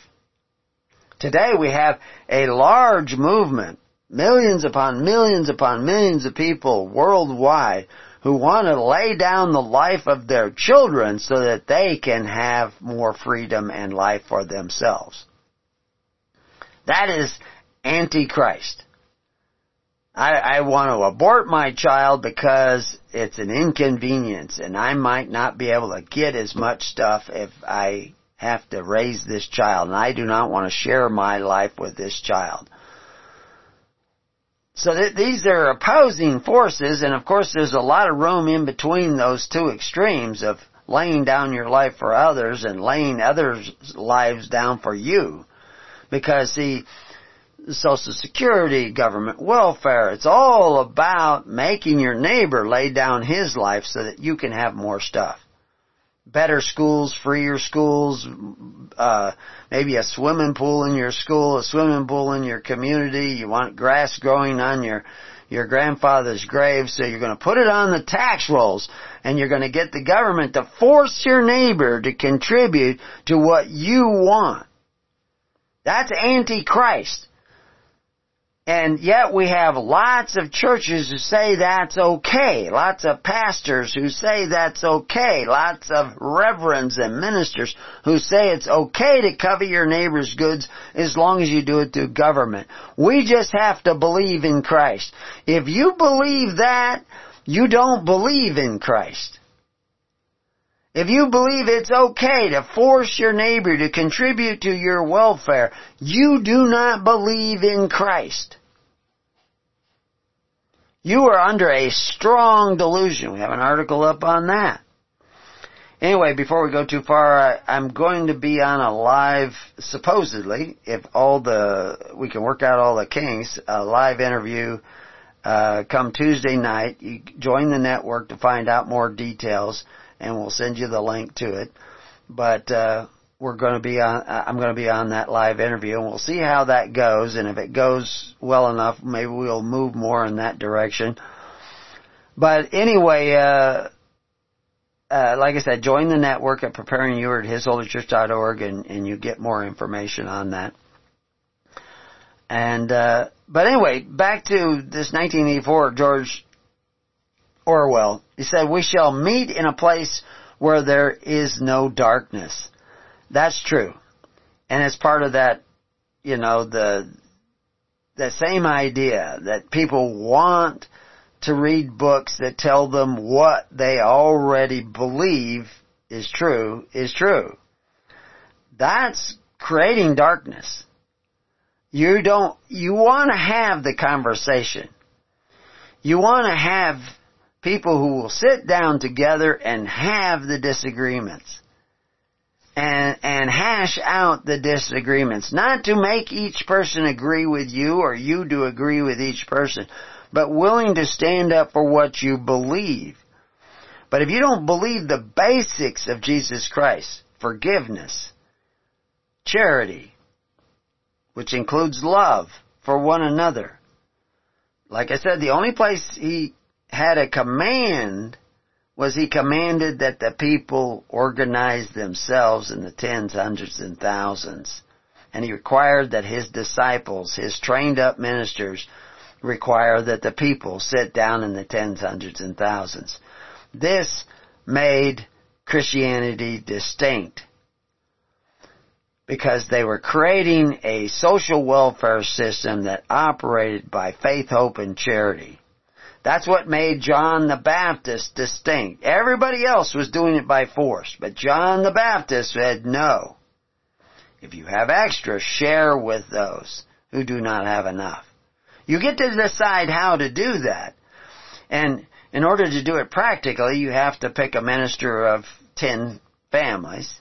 [SPEAKER 1] Today we have a large movement, millions upon millions upon millions of people worldwide who want to lay down the life of their children so that they can have more freedom and life for themselves. That is Antichrist. I, I want to abort my child because it's an inconvenience and I might not be able to get as much stuff if I have to raise this child and I do not want to share my life with this child. So th- these are opposing forces and of course there's a lot of room in between those two extremes of laying down your life for others and laying others' lives down for you. Because see, Social Security, government welfare, it's all about making your neighbor lay down his life so that you can have more stuff better schools, freer schools, uh, maybe a swimming pool in your school, a swimming pool in your community. You want grass growing on your your grandfather's grave, so you're going to put it on the tax rolls, and you're going to get the government to force your neighbor to contribute to what you want. That's antichrist. And yet we have lots of churches who say that's okay. Lots of pastors who say that's okay. Lots of reverends and ministers who say it's okay to cover your neighbor's goods as long as you do it through government. We just have to believe in Christ. If you believe that, you don't believe in Christ. If you believe it's okay to force your neighbor to contribute to your welfare, you do not believe in Christ. You are under a strong delusion. We have an article up on that. Anyway, before we go too far, I, am going to be on a live, supposedly, if all the, we can work out all the kinks, a live interview, uh, come Tuesday night. You join the network to find out more details, and we'll send you the link to it. But, uh, we're going to be on, I'm going to be on that live interview and we'll see how that goes and if it goes well enough, maybe we'll move more in that direction. But anyway, uh, uh, like I said, join the network at preparing you at hisholychurch.org and, and you get more information on that. And, uh, but anyway, back to this 1984, George Orwell. He said, we shall meet in a place where there is no darkness. That's true. And it's part of that, you know, the, the same idea that people want to read books that tell them what they already believe is true, is true. That's creating darkness. You don't, you want to have the conversation. You want to have people who will sit down together and have the disagreements and, and hash out the disagreements. Not to make each person agree with you or you to agree with each person, but willing to stand up for what you believe. But if you don't believe the basics of Jesus Christ, forgiveness, charity, which includes love for one another, like I said, the only place he had a command was he commanded that the people organize themselves in the tens, hundreds, and thousands. And he required that his disciples, his trained up ministers, require that the people sit down in the tens, hundreds, and thousands. This made Christianity distinct because they were creating a social welfare system that operated by faith, hope, and charity. That's what made John the Baptist distinct. Everybody else was doing it by force, but John the Baptist said no. If you have extra, share with those who do not have enough. You get to decide how to do that. And in order to do it practically, you have to pick a minister of 10 families.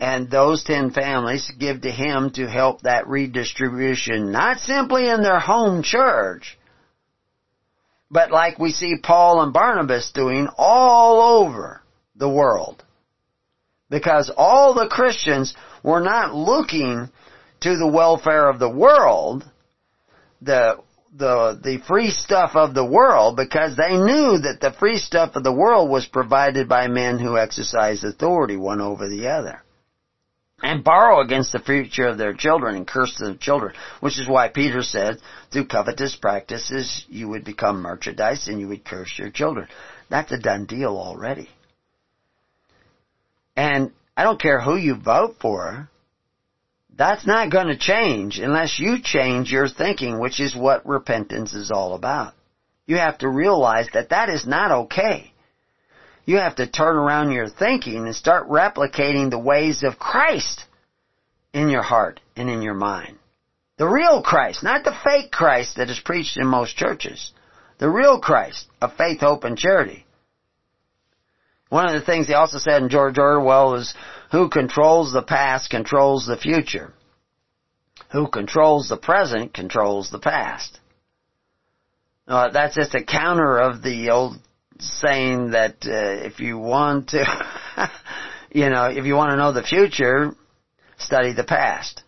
[SPEAKER 1] and those ten families give to him to help that redistribution, not simply in their home church, but like we see Paul and Barnabas doing all over the world. Because all the Christians were not looking to the welfare of the world, the the the free stuff of the world because they knew that the free stuff of the world was provided by men who exercise authority one over the other and borrow against the future of their children and curse their children, which is why Peter said, through covetous practices, you would become merchandise and you would curse your children. That's a done deal already. And I don't care who you vote for, that's not going to change unless you change your thinking, which is what repentance is all about. You have to realize that that is not okay. You have to turn around your thinking and start replicating the ways of Christ in your heart and in your mind. The real Christ, not the fake Christ that is preached in most churches. The real Christ of faith, hope, and charity. One of the things he also said in George Orwell is, who controls the past controls the future. Who controls the present controls the past. Uh, that's just a counter of the old saying that uh, if you want to, <laughs> you know, if you want to know the future, study the past.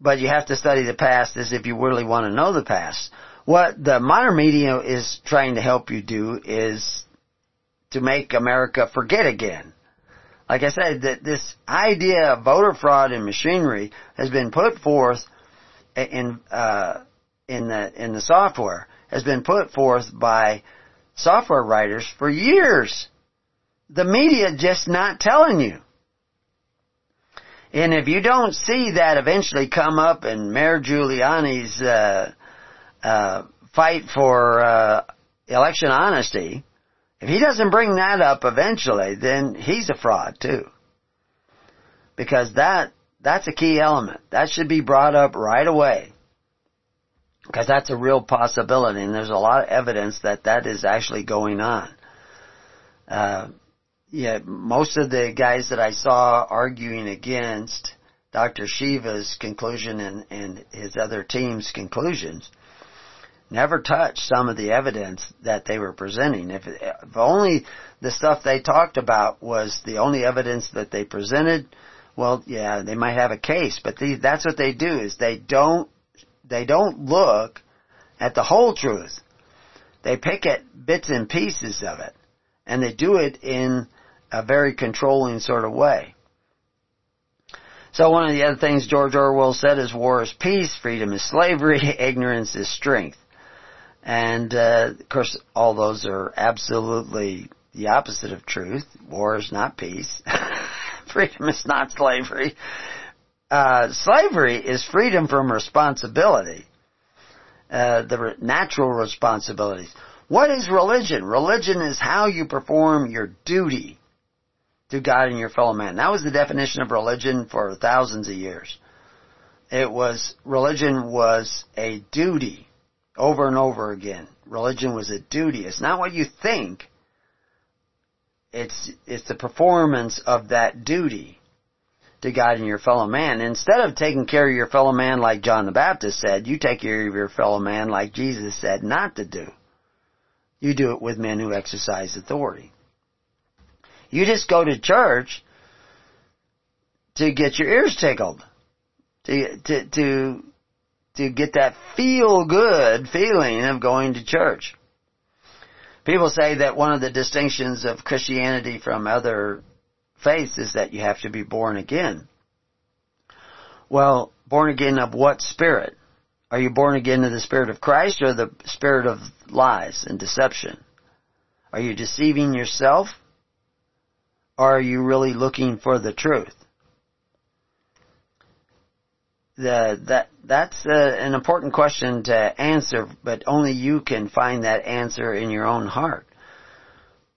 [SPEAKER 1] But you have to study the past as if you really want to know the past. What the modern media is trying to help you do is to make America forget again. Like I said, that this idea of voter fraud and machinery has been put forth in uh, in the in the software has been put forth by software writers for years. The media just not telling you. And if you don't see that eventually come up in Mayor Giuliani's uh, uh, fight for uh, election honesty, if he doesn't bring that up eventually, then he's a fraud too. Because that that's a key element. That should be brought up right away. Because that's a real possibility, and there's a lot of evidence that that is actually going on. Uh, yeah, most of the guys that I saw arguing against Dr. Shiva's conclusion and, and his other team's conclusions never touched some of the evidence that they were presenting. If, if only the stuff they talked about was the only evidence that they presented, well, yeah, they might have a case. But the, that's what they do is they don't they don't look at the whole truth. They pick at bits and pieces of it. And they do it in a very controlling sort of way. So one of the other things George Orwell said is war is peace, freedom is slavery, <laughs> ignorance is strength. And uh, of course, all those are absolutely the opposite of truth. War is not peace. <laughs> freedom is not slavery uh, slavery is freedom from responsibility, uh, the re- natural responsibilities. What is religion? Religion is how you perform your duty to God and your fellow man. That was the definition of religion for thousands of years. It was, religion was a duty over and over again. Religion was a duty. It's not what you think. It's, it's the performance of that duty to God and your fellow man. Instead of taking care of your fellow man like John the Baptist said, you take care of your fellow man like Jesus said not to do. You do it with men who exercise authority. You just go to church to get your ears tickled. To, to, to, to get that feel good feeling of going to church. People say that one of the distinctions of Christianity from other faith is that you have to be born again. Well, born again of what spirit? Are you born again of the spirit of Christ or the spirit of lies and deception? Are you deceiving yourself? Or are you really looking for the truth? The, that that's a, uh, an important question to answer, but only you can find that answer in your own heart.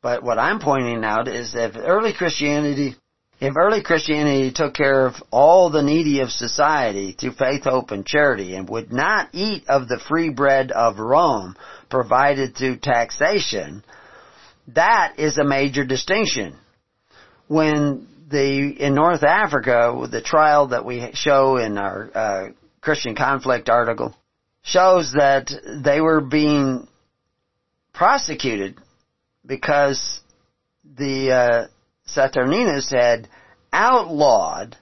[SPEAKER 1] But what I'm pointing out is that if early Christianity, if early Christianity took care of all the needy of society through faith, hope, and charity and would not eat of the free bread of Rome provided through taxation, that is a major distinction. When the in North Africa, the trial that we show in our uh, Christian conflict article shows that they were being prosecuted because the uh, Saturninus had outlawed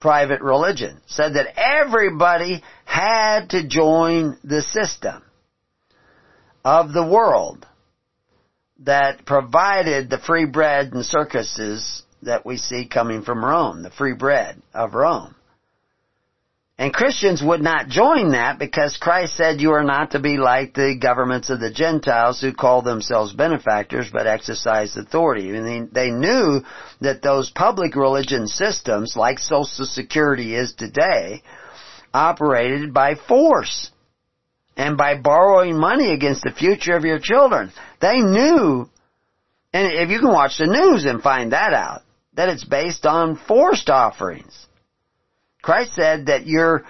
[SPEAKER 1] private religion, said that everybody had to join the system of the world that provided the free bread and circuses that we see coming from Rome, the free bread of Rome. And Christians would not join that because Christ said you are not to be like the governments of the Gentiles who call themselves benefactors but exercise authority. I mean, they knew that those public religion systems, like Social Security is today, operated by force and by borrowing money against the future of your children. They knew, and if you can watch the news and find that out, that it's based on forced offerings. Christ said that your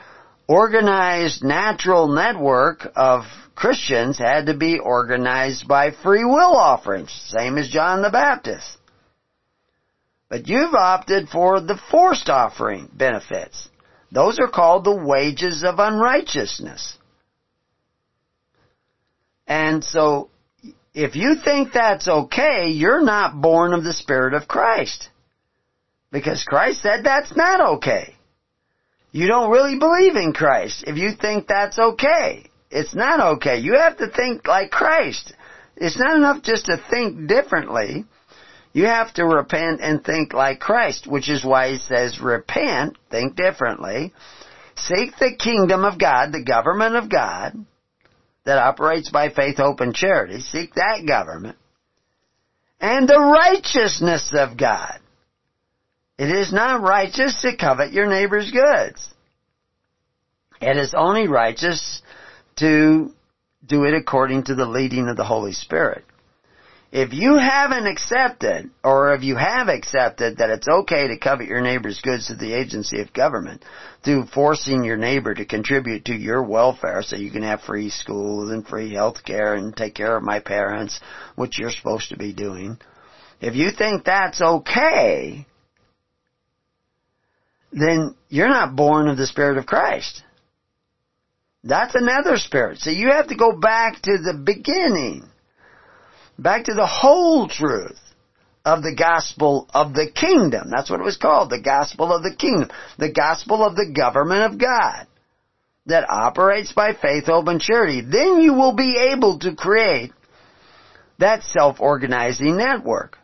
[SPEAKER 1] organized natural network of Christians had to be organized by free will offerings, same as John the Baptist. But you've opted for the forced offering benefits. Those are called the wages of unrighteousness. And so, if you think that's okay, you're not born of the Spirit of Christ. Because Christ said that's not okay. You don't really believe in Christ if you think that's okay. It's not okay. You have to think like Christ. It's not enough just to think differently. You have to repent and think like Christ, which is why he says repent, think differently, seek the kingdom of God, the government of God, that operates by faith, hope, and charity. Seek that government. And the righteousness of God. It is not righteous to covet your neighbor's goods. It is only righteous to do it according to the leading of the Holy Spirit. If you haven't accepted, or if you have accepted that it's okay to covet your neighbor's goods to the agency of government through forcing your neighbor to contribute to your welfare so you can have free schools and free health care and take care of my parents, which you're supposed to be doing, if you think that's okay, then you're not born of the Spirit of Christ. That's another spirit. So you have to go back to the beginning back to the whole truth of the gospel of the kingdom. That's what it was called, the gospel of the kingdom. The gospel of the government of God that operates by faith, hope, and charity. Then you will be able to create that self-organizing network.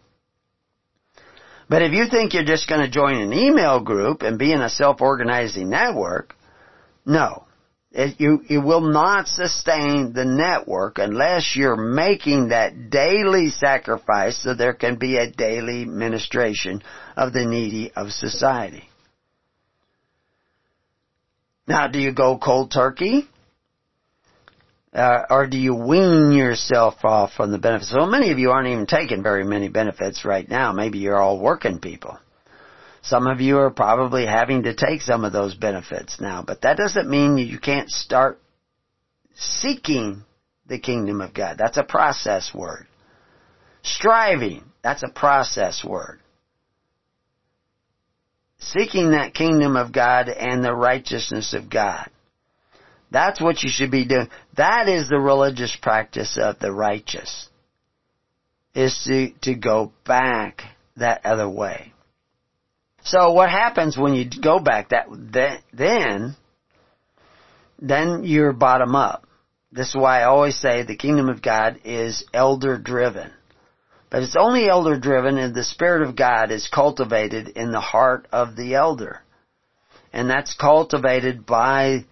[SPEAKER 1] But if you think you're just going to join an email group and be in a self-organizing network, no. It, you, will not sustain the network unless you're making that daily sacrifice so there can be a daily ministration of the needy of society. Now, do you go cold turkey? Uh, or do you wean yourself off from the benefits? Well, many of you aren't even taking very many benefits right now. Maybe you're all working people. Some of you are probably having to take some of those benefits now, but that doesn't mean you can't start seeking the kingdom of God. That's a process word. Striving, that's a process word. Seeking that kingdom of God and the righteousness of God. That's what you should be doing. That is the religious practice of the righteous. Is to, to go back that other way. So what happens when you go back that, then, then you're bottom up. This is why I always say the kingdom of God is elder driven. But it's only elder driven and the Spirit of God is cultivated in the heart of the elder. And that's cultivated by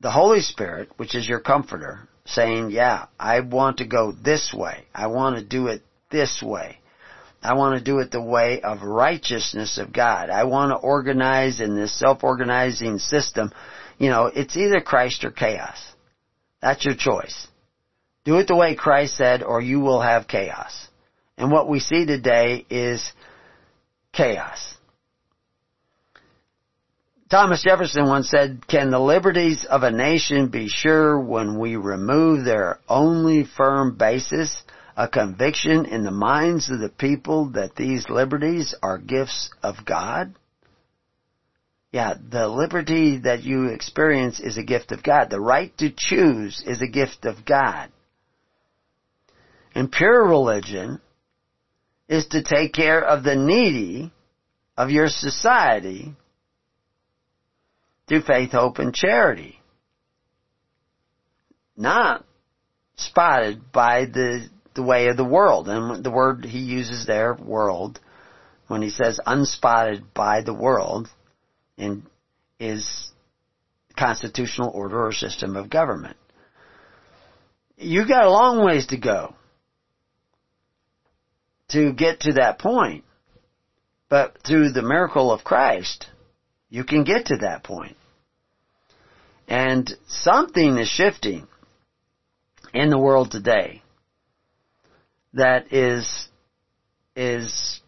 [SPEAKER 1] the Holy Spirit, which is your comforter, saying, yeah, I want to go this way. I want to do it this way. I want to do it the way of righteousness of God. I want to organize in this self-organizing system. You know, it's either Christ or chaos. That's your choice. Do it the way Christ said or you will have chaos. And what we see today is chaos. Thomas Jefferson once said, can the liberties of a nation be sure when we remove their only firm basis a conviction in the minds of the people that these liberties are gifts of God? Yeah, the liberty that you experience is a gift of God. The right to choose is a gift of God. And pure religion is to take care of the needy of your society through faith, hope, and charity. Not spotted by the, the way of the world. And the word he uses there, world, when he says unspotted by the world, in, is constitutional order or system of government. You've got a long ways to go to get to that point. But through the miracle of Christ, you can get to that point. And something is shifting in the world today that is, is,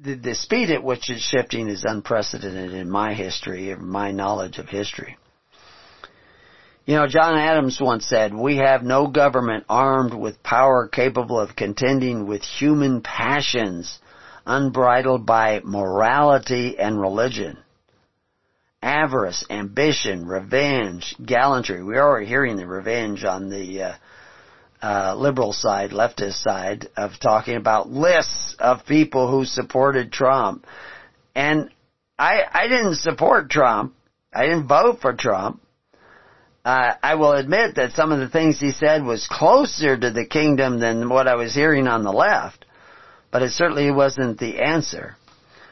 [SPEAKER 1] the, the speed at which it's shifting is unprecedented in my history, or my knowledge of history. You know, John Adams once said, we have no government armed with power capable of contending with human passions unbridled by morality and religion. Avarice, ambition, revenge, gallantry. We're already hearing the revenge on the uh, uh, liberal side, leftist side of talking about lists of people who supported Trump. And I, I didn't support Trump. I didn't vote for Trump uh, I will admit that some of the things he said was closer to the kingdom than what I was hearing on the left, but it certainly wasn't the answer.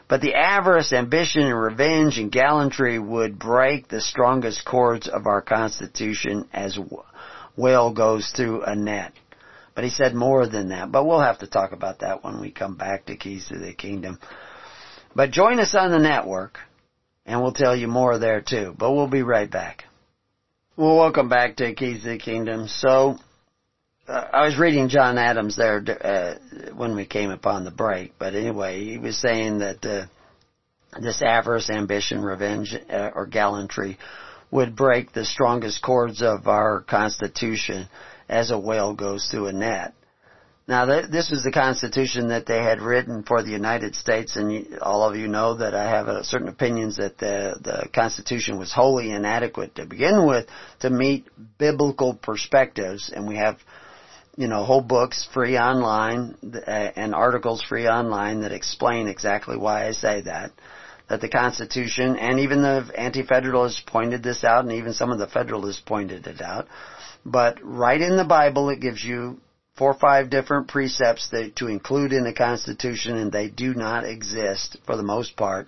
[SPEAKER 1] But the avarice, ambition, and revenge and gallantry would break the strongest cords of our Constitution as whale goes through a net. But he said more than that. But we'll have to talk about that when we come back to Keys to the Kingdom. But join us on the network, and we'll tell you more there too. But we'll be right back. Well, welcome back to Keys to the Kingdom. So, uh, I was reading John Adams there uh, when we came upon the break, but anyway, he was saying that uh, this avarice, ambition, revenge, uh, or gallantry would break the strongest cords of our Constitution as a whale goes through a net. Now, this was the Constitution that they had written for the United States, and all of you know that I have uh, certain opinions that the, the Constitution was wholly inadequate to begin with to meet biblical perspectives, and we have, you know, whole books free online and articles free online that explain exactly why I say that. That the Constitution, and even the Anti-Federalists pointed this out, and even some of the Federalists pointed it out, but right in the Bible it gives you four or five different precepts that, to include in the Constitution, and they do not exist for the most part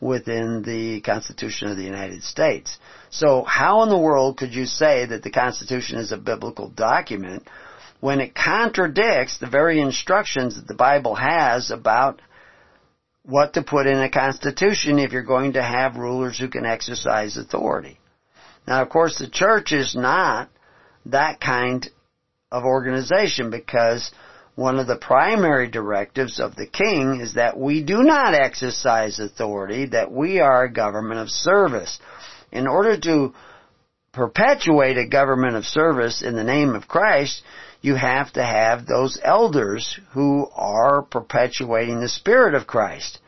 [SPEAKER 1] within the Constitution of the United States. So how in the world could you say that the Constitution is a biblical document when it contradicts the very instructions that the Bible has about what to put in a Constitution if you're going to have rulers who can exercise authority? Now of course the church is not that kind of organization because one of the primary directives of the king is that we do not exercise authority, that we are a government of service. In order to perpetuate a government of service in the name of Christ, you have to have those elders who are perpetuating the Spirit of Christ.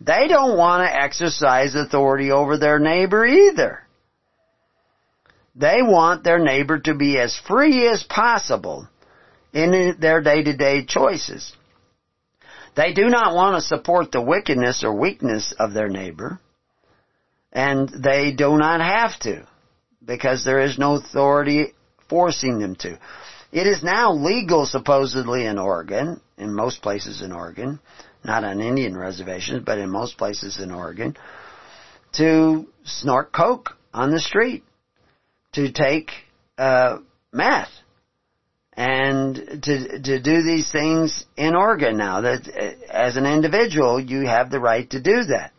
[SPEAKER 1] They don't want to exercise authority over their neighbor either. They want their neighbor to be as free as possible in their day-to-day choices. They do not want to support the wickedness or weakness of their neighbor, and they do not have to, because there is no authority forcing them to. It is now legal supposedly in Oregon, in most places in Oregon, not on Indian reservations, but in most places in Oregon, to snort coke on the street to take uh, meth and to to do these things in Oregon now. That uh, as an individual, you have the right to do that.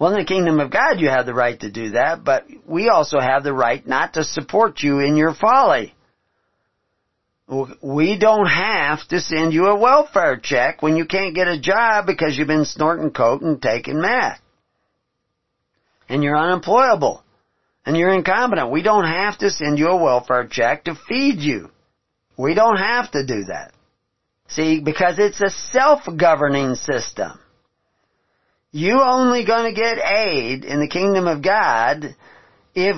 [SPEAKER 1] Well, in the kingdom of God, you have the right to do that, but we also have the right not to support you in your folly. We don't have to send you a welfare check when you can't get a job because you've been snorting coke and taking meth. And you're unemployable and you're incompetent. We don't have to send you a welfare check to feed you. We don't have to do that. See, because it's a self-governing system. You only gonna get aid in the kingdom of God if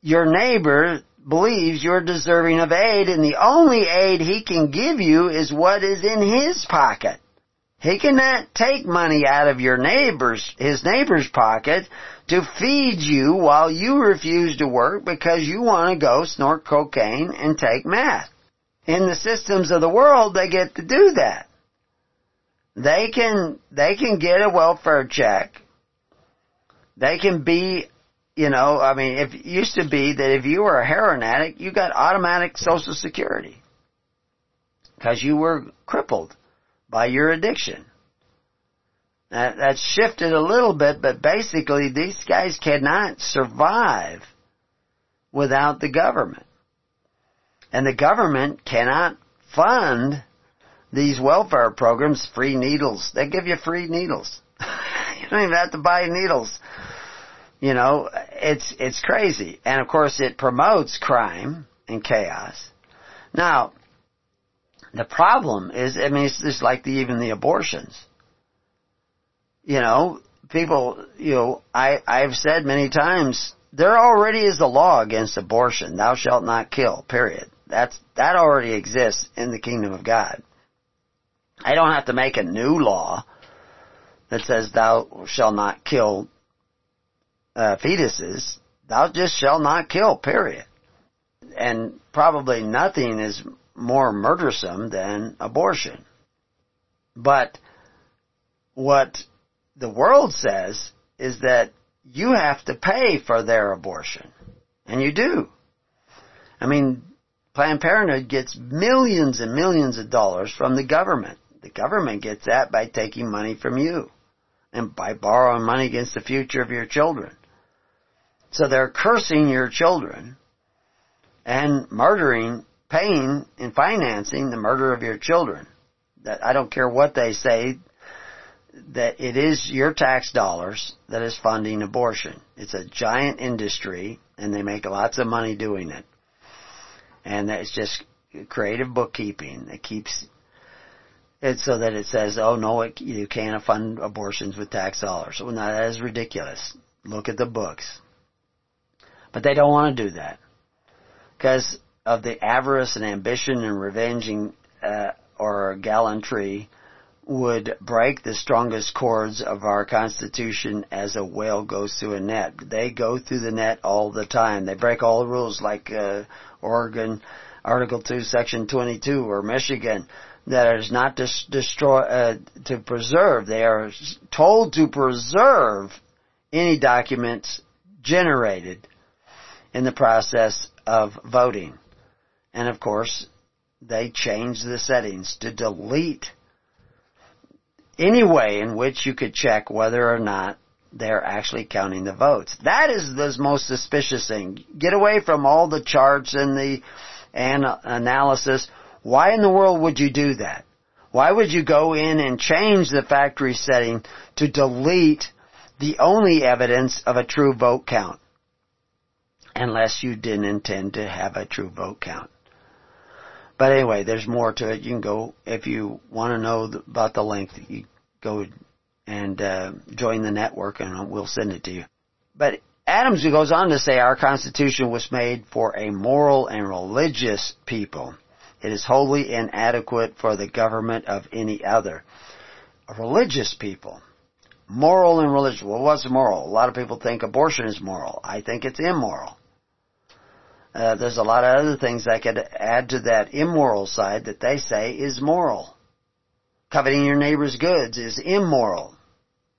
[SPEAKER 1] your neighbor believes you're deserving of aid and the only aid he can give you is what is in his pocket. He cannot take money out of your neighbor's, his neighbor's pocket to feed you while you refuse to work because you want to go snort cocaine and take meth. In the systems of the world, they get to do that. They can, they can get a welfare check. They can be, you know, I mean, it used to be that if you were a heroin addict, you got automatic social security. Because you were crippled by your addiction. That, that's shifted a little bit, but basically these guys cannot survive without the government. And the government cannot fund these welfare programs, free needles. They give you free needles. <laughs> you don't even have to buy needles. You know, it's, it's crazy. And of course it promotes crime and chaos. Now, the problem is, I mean, it's just like the, even the abortions. You know, people, you know, I, I've said many times, there already is a law against abortion. Thou shalt not kill, period. That's, that already exists in the kingdom of God. I don't have to make a new law that says thou shalt not kill uh, fetuses. Thou just shall not kill, period. And probably nothing is more murdersome than abortion. But what the world says is that you have to pay for their abortion. And you do. I mean, Planned Parenthood gets millions and millions of dollars from the government. The government gets that by taking money from you and by borrowing money against the future of your children. So they're cursing your children and murdering, paying and financing the murder of your children. That I don't care what they say, that it is your tax dollars that is funding abortion. It's a giant industry and they make lots of money doing it. And it's just creative bookkeeping that keeps it so that it says, oh no, it, you can't fund abortions with tax dollars. Well, now that is ridiculous. Look at the books. But they don't want to do that. Because of the avarice and ambition and revenging, uh, or gallantry would break the strongest cords of our Constitution as a whale goes through a net. They go through the net all the time. They break all the rules like uh, Oregon Article 2 Section 22 or Michigan that is not to destroy, uh, to preserve. They are told to preserve any documents generated in the process of voting. And of course, they change the settings to delete any way in which you could check whether or not they're actually counting the votes. That is the most suspicious thing. Get away from all the charts and the and analysis. Why in the world would you do that? Why would you go in and change the factory setting to delete the only evidence of a true vote count? Unless you didn't intend to have a true vote count. But anyway, there's more to it. You can go, if you want to know about the link, you go and uh, join the network and we'll send it to you. But Adams goes on to say our Constitution was made for a moral and religious people. It is wholly inadequate for the government of any other. A religious people. Moral and religious. Well, what's moral? A lot of people think abortion is moral. I think it's immoral. Uh, there's a lot of other things I could add to that immoral side that they say is moral. Coveting your neighbor's goods is immoral.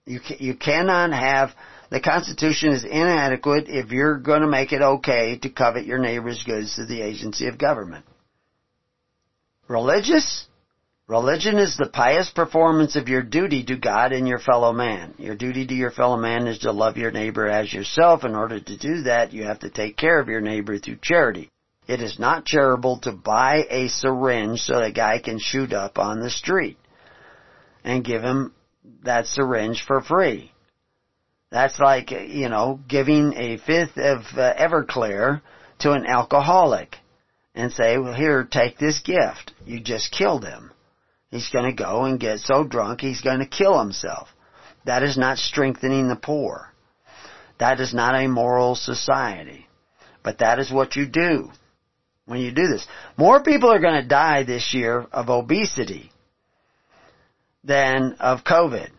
[SPEAKER 1] You ca- you cannot have the Constitution is inadequate if you're going to make it okay to covet your neighbor's goods to the agency of government. Religious? Religion is the pious performance of your duty to God and your fellow man. Your duty to your fellow man is to love your neighbor as yourself. In order to do that, you have to take care of your neighbor through charity. It is not charitable to buy a syringe so that guy can shoot up on the street and give him that syringe for free. That's like, you know, giving a fifth of uh, Everclear to an alcoholic and say, well here, take this gift. You just killed him. He's going to go and get so drunk he's going to kill himself. That is not strengthening the poor. That is not a moral society. But that is what you do when you do this. More people are going to die this year of obesity than of COVID.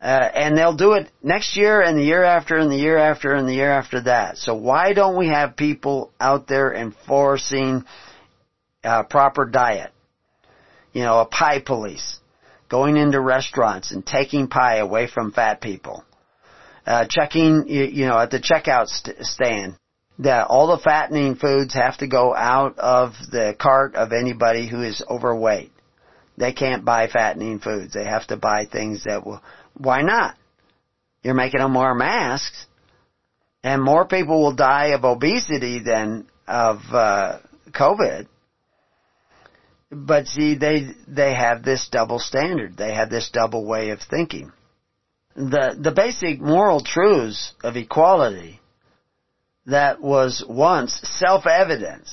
[SPEAKER 1] Uh, and they'll do it next year and the year after and the year after and the year after that. So why don't we have people out there enforcing uh, proper diet? You know, a pie police going into restaurants and taking pie away from fat people. Uh, checking, you, know, at the checkout st- stand, that all the fattening foods have to go out of the cart of anybody who is overweight. They can't buy fattening foods. They have to buy things that will, why not? You're making them wear masks and more people will die of obesity than of, uh, COVID. But see, they, they have this double standard. They have this double way of thinking. The, the basic moral truths of equality that was once self-evident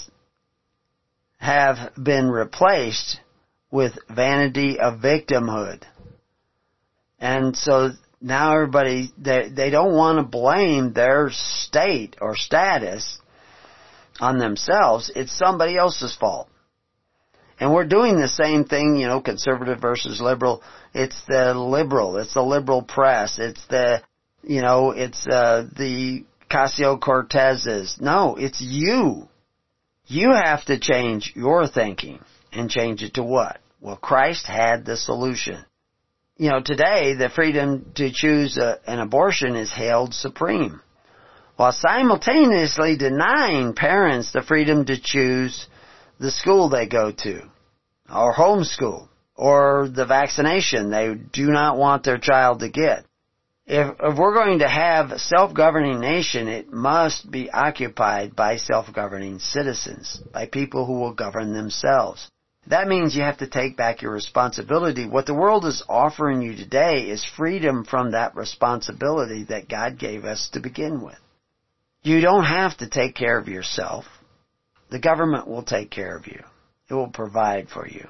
[SPEAKER 1] have been replaced with vanity of victimhood. And so now everybody, they, they don't want to blame their state or status on themselves. It's somebody else's fault. And we're doing the same thing, you know, conservative versus liberal. It's the liberal, it's the liberal press, it's the, you know, it's, uh, the Ocasio-Cortezes. No, it's you. You have to change your thinking and change it to what? Well, Christ had the solution. You know, today the freedom to choose a, an abortion is held supreme, while simultaneously denying parents the freedom to choose the school they go to, or homeschool, or the vaccination they do not want their child to get. If, if we're going to have a self-governing nation, it must be occupied by self-governing citizens, by people who will govern themselves. That means you have to take back your responsibility. What the world is offering you today is freedom from that responsibility that God gave us to begin with. You don't have to take care of yourself. The government will take care of you. It will provide for you.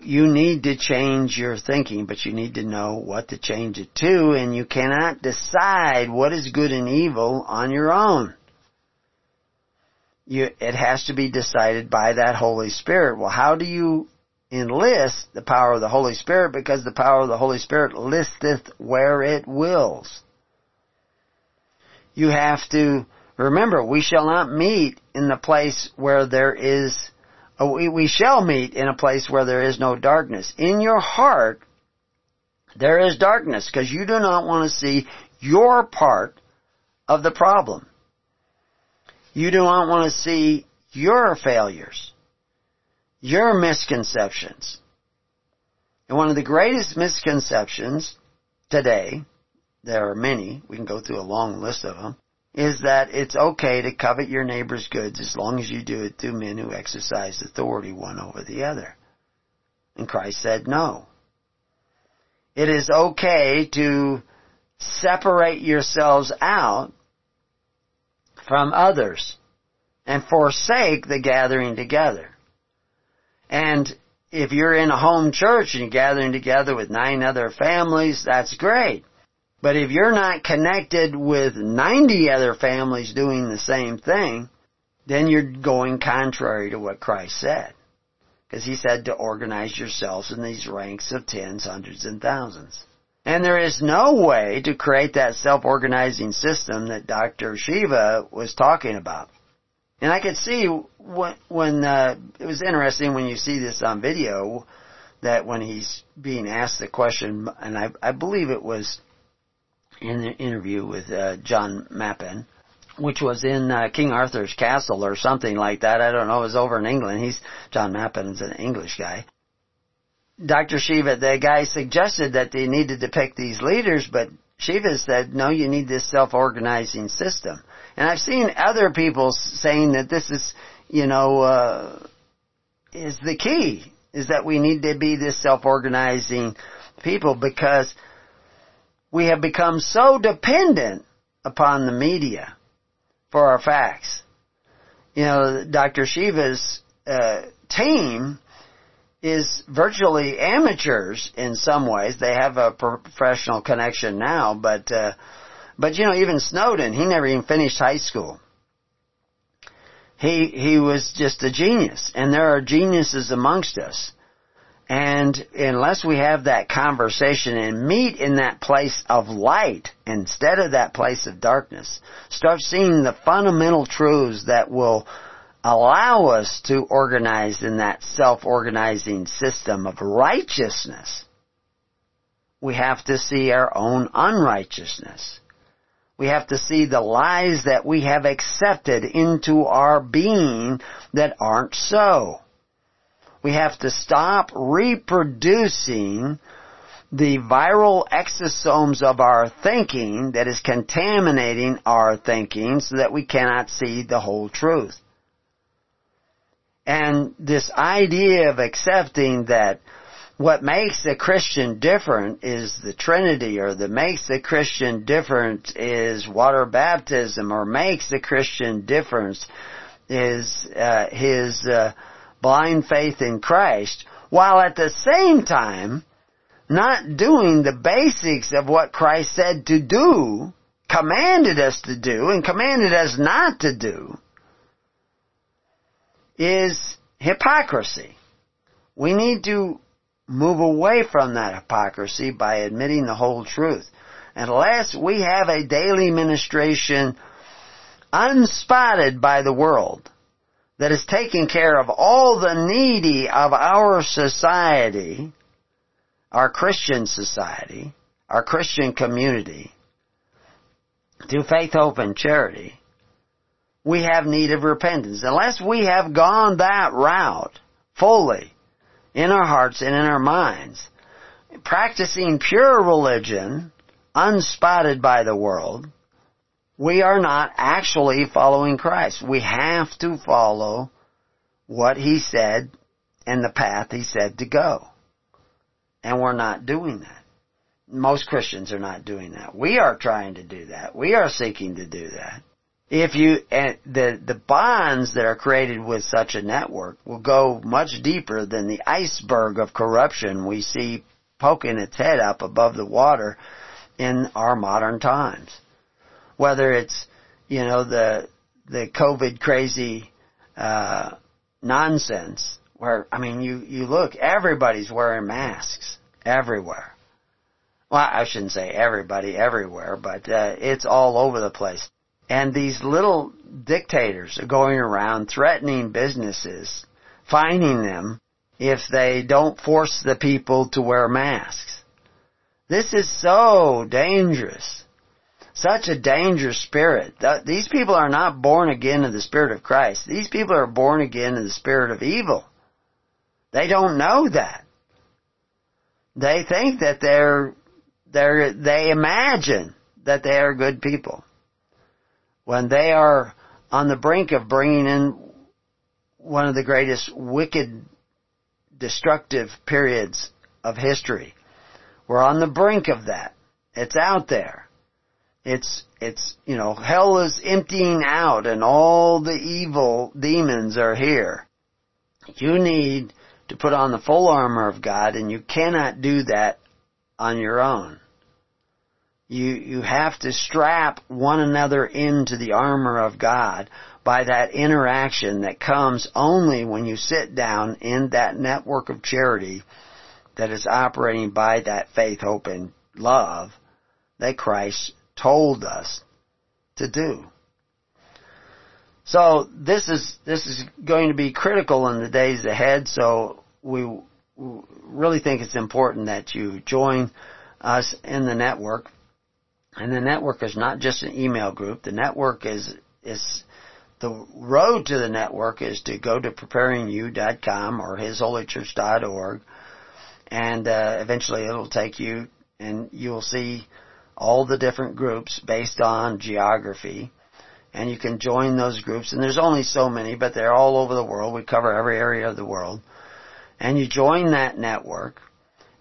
[SPEAKER 1] You need to change your thinking, but you need to know what to change it to, and you cannot decide what is good and evil on your own. You, it has to be decided by that Holy Spirit. Well, how do you enlist the power of the Holy Spirit? Because the power of the Holy Spirit listeth where it wills. You have to remember, we shall not meet in the place where there is, uh, we, we shall meet in a place where there is no darkness. In your heart, there is darkness because you do not want to see your part of the problem. You do not want to see your failures, your misconceptions. And one of the greatest misconceptions today, there are many, we can go through a long list of them, is that it's okay to covet your neighbor's goods as long as you do it through men who exercise authority one over the other. And Christ said no. It is okay to separate yourselves out from others and forsake the gathering together. And if you're in a home church and you're gathering together with nine other families, that's great. But if you're not connected with 90 other families doing the same thing, then you're going contrary to what Christ said. Because he said to organize yourselves in these ranks of tens, hundreds, and thousands. And there is no way to create that self-organizing system that Dr. Shiva was talking about. And I could see when, when uh, it was interesting when you see this on video that when he's being asked the question, and I, I believe it was in interview with uh, John Mappin, which was in uh, King Arthur's castle or something like that. I don't know. It was over in England. He's John Mappin's an English guy. Dr. Shiva, the guy suggested that they needed to pick these leaders, but Shiva said, no, you need this self-organizing system. And I've seen other people saying that this is, you know, uh, is the key, is that we need to be this self-organizing people because we have become so dependent upon the media for our facts. you know, Dr. Shiva's uh, team is virtually amateurs in some ways. They have a professional connection now, but uh, but you know, even Snowden, he never even finished high school. He he was just a genius, and there are geniuses amongst us. And unless we have that conversation and meet in that place of light instead of that place of darkness, start seeing the fundamental truths that will allow us to organize in that self-organizing system of righteousness, we have to see our own unrighteousness. We have to see the lies that we have accepted into our being that aren't so. We have to stop reproducing the viral exosomes of our thinking that is contaminating our thinking so that we cannot see the whole truth. And this idea of accepting that what makes a Christian different is the Trinity, or that makes a Christian different is water baptism, or makes a Christian difference is uh, his uh, blind faith in Christ, while at the same time not doing the basics of what Christ said to do, commanded us to do, and commanded us not to do, is hypocrisy. We need to move away from that hypocrisy by admitting the whole truth. Unless we have a daily ministration unspotted by the world that is taking care of all the needy of our society, our Christian society, our Christian community, through faith, hope, and charity, we have need of repentance. Unless we have gone that route fully in our hearts and in our minds, practicing pure religion, unspotted by the world, we are not actually following Christ. We have to follow what He said and the path He said to go. And we're not doing that. Most Christians are not doing that. We are trying to do that. We are seeking to do that if you and the the bonds that are created with such a network will go much deeper than the iceberg of corruption we see poking its head up above the water in our modern times. Whether it's you know the the COVID crazy uh, nonsense where I mean you you look everybody's wearing masks everywhere. Well, I shouldn't say everybody everywhere, but uh, it's all over the place. And these little dictators are going around threatening businesses, fining them if they don't force the people to wear masks. This is so dangerous. Such a dangerous spirit. These people are not born again of the Spirit of Christ. These people are born again of the Spirit of evil. They don't know that. They think that they're, they're, they imagine that they are good people when they are on the brink of bringing in one of the greatest wicked, destructive periods of history. We're on the brink of that. It's out there. It's, it's, you know, hell is emptying out and all the evil demons are here. You need to put on the full armor of God and you cannot do that on your own. You, you have to strap one another into the armor of God by that interaction that comes only when you sit down in that network of charity that is operating by that faith, hope, and love that Christ told us to do. So this is this is going to be critical in the days ahead. So we really think it's important that you join us in the network. And the network is not just an email group. The network is, is, the road to the network is to go to preparingyou.com or hisholychurch.org and uh, eventually it'll take you and you'll see all the different groups based on geography. And you can join those groups. And there's only so many but they're all over the world. We cover every area of the world. And you join that network.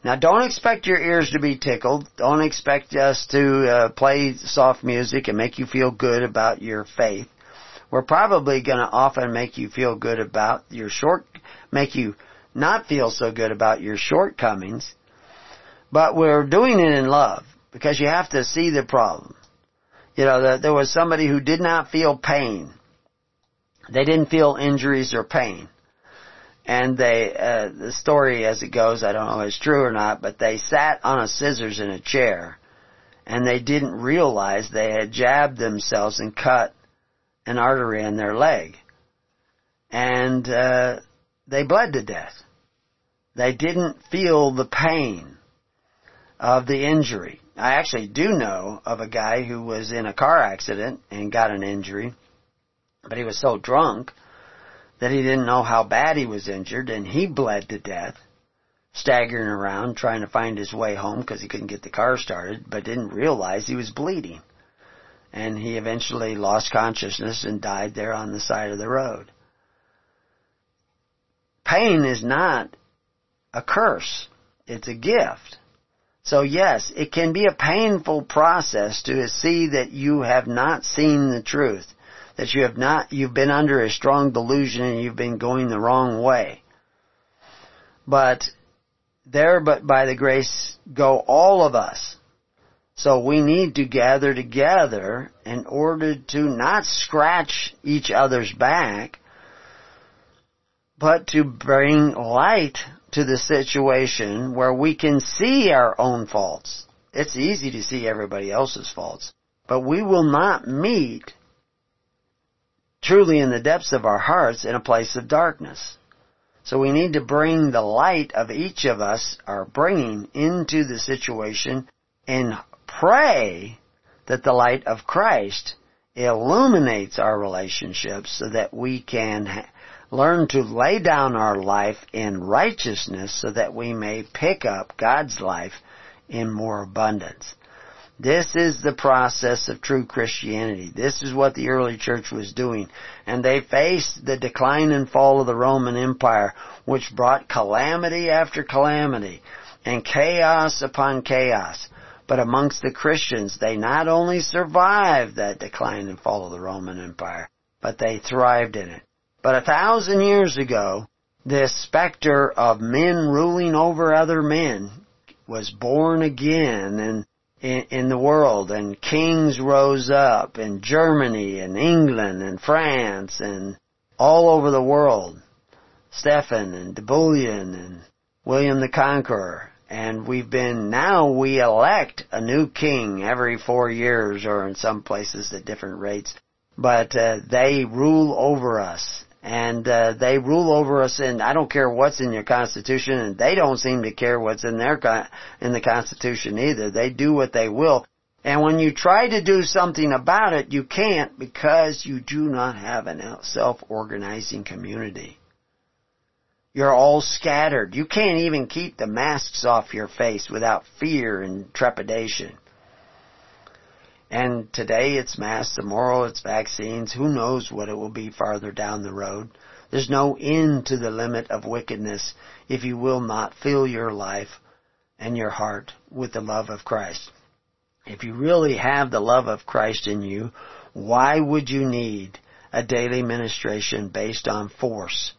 [SPEAKER 1] Now don't expect your ears to be tickled. Don't expect us to uh, play soft music and make you feel good about your faith. we're probably going to often make you feel good about your short, make you not feel so good about your shortcomings, but we're doing it in love because you have to see the problem. You know, there was somebody who did not feel pain. They didn't feel injuries or pain. And they, uh, the story as it goes, I don't know if it's true or not, but they sat on a scissors in a chair and they didn't realize they had jabbed themselves and cut an artery in their leg. And, uh, they bled to death. They didn't feel the pain of the injury. I actually do know of a guy who was in a car accident and got an injury, but he was so drunk that he didn't know how bad he was injured and he bled to death, staggering around trying to find his way home because he couldn't get the car started, but didn't realize he was bleeding. And he eventually lost consciousness and died there on the side of the road. Pain is not a curse. It's a gift. So yes, it can be a painful process to see that you have not seen the truth, that you have not, you've been under a strong delusion and you've been going the wrong way. But there but by the grace go all of us. So we need to gather together in order to not scratch each other's back, but to bring light to the situation where we can see our own faults. It's easy to see everybody else's faults, but we will not meet truly in the depths of our hearts in a place of darkness. So we need to bring the light of each of us are bringing into the situation and pray that the light of Christ illuminates our relationships so that we can learn to lay down our life in righteousness so that we may pick up God's life in more abundance. This is the process of true Christianity. This is what the early church was doing. And they faced the decline and fall of the Roman Empire, which brought calamity after calamity and chaos upon chaos. But amongst the Christians, they not only survived that decline and fall of the Roman Empire, but they thrived in it. But a thousand years ago, this specter of men ruling over other men was born again and in, in the world and kings rose up in Germany and England and France and all over the world. Stephen and Napoleon and William the Conqueror. And we've been, now we elect a new king every four years or in some places at different rates. But uh, they rule over us and uh, they rule over us and I don't care what's in your constitution and they don't seem to care what's in their con- in the constitution either. They do what they will. And when you try to do something about it you can't because you do not have a self-organizing community. You're all scattered. You can't even keep the masks off your face without fear and trepidation and today it's masks, tomorrow it's vaccines. Who knows what it will be farther down the road? There's no end to the limit of wickedness if you will not fill your life and your heart with the love of Christ. If you really have the love of Christ in you, why would you need a daily ministration based on force?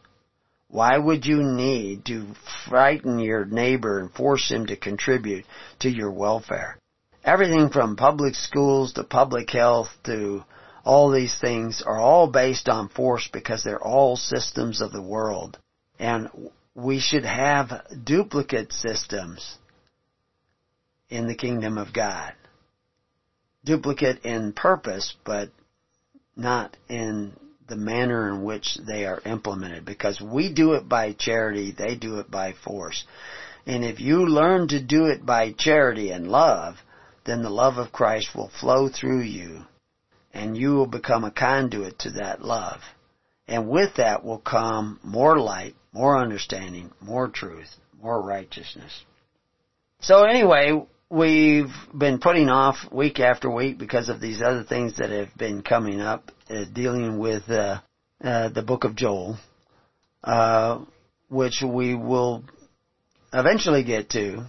[SPEAKER 1] Why would you need to frighten your neighbor and force him to contribute to your welfare? Everything from public schools to public health to all these things are all based on force because they're all systems of the world. And we should have duplicate systems in the kingdom of God. Duplicate in purpose, but not in the manner in which they are implemented because we do it by charity, they do it by force. And if you learn to do it by charity and love, then the love of Christ will flow through you and you will become a conduit to that love. And with that will come more light, more understanding, more truth, more righteousness. So anyway, we've been putting off week after week because of these other things that have been coming up, uh, dealing with uh, uh, the book of Joel, uh, which we will eventually get to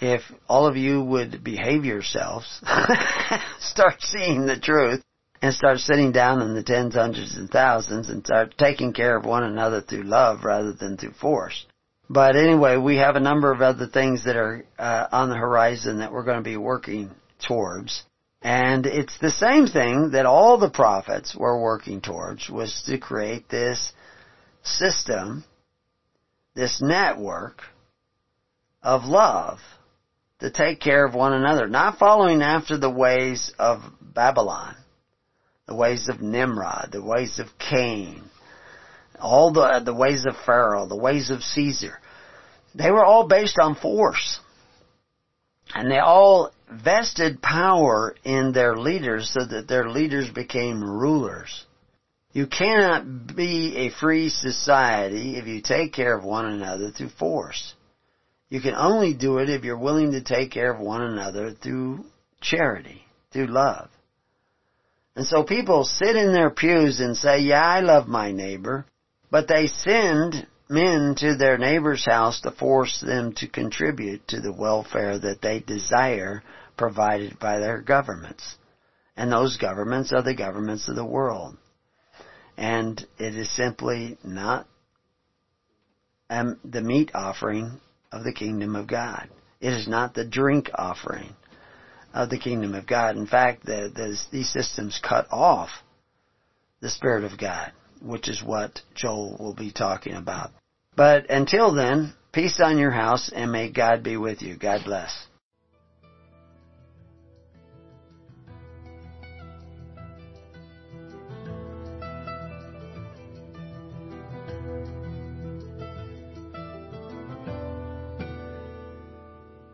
[SPEAKER 1] if all of you would behave yourselves, <laughs> start seeing the truth, and start sitting down in the tens, hundreds, and thousands and start taking care of one another through love rather than through force. But anyway, we have a number of other things that are uh, on the horizon that we're going to be working towards. And it's the same thing that all the prophets were working towards was to create this system, this network of love to take care of one another, not following after the ways of Babylon, the ways of Nimrod, the ways of Cain, all the the ways of Pharaoh, the ways of Caesar. They were all based on force. And they all vested power in their leaders so that their leaders became rulers. You cannot be a free society if you take care of one another through force. You can only do it if you're willing to take care of one another through charity, through love. And so people sit in their pews and say, yeah, I love my neighbor, but they send men to their neighbor's house to force them to contribute to the welfare that they desire provided by their governments. And those governments are the governments of the world. And it is simply not um, the meat offering of the kingdom of God. It is not the drink offering of the kingdom of God. In fact, the, the, these systems cut off the Spirit of God, which is what Joel will be talking about. But until then, peace on your house and may God be with you. God bless.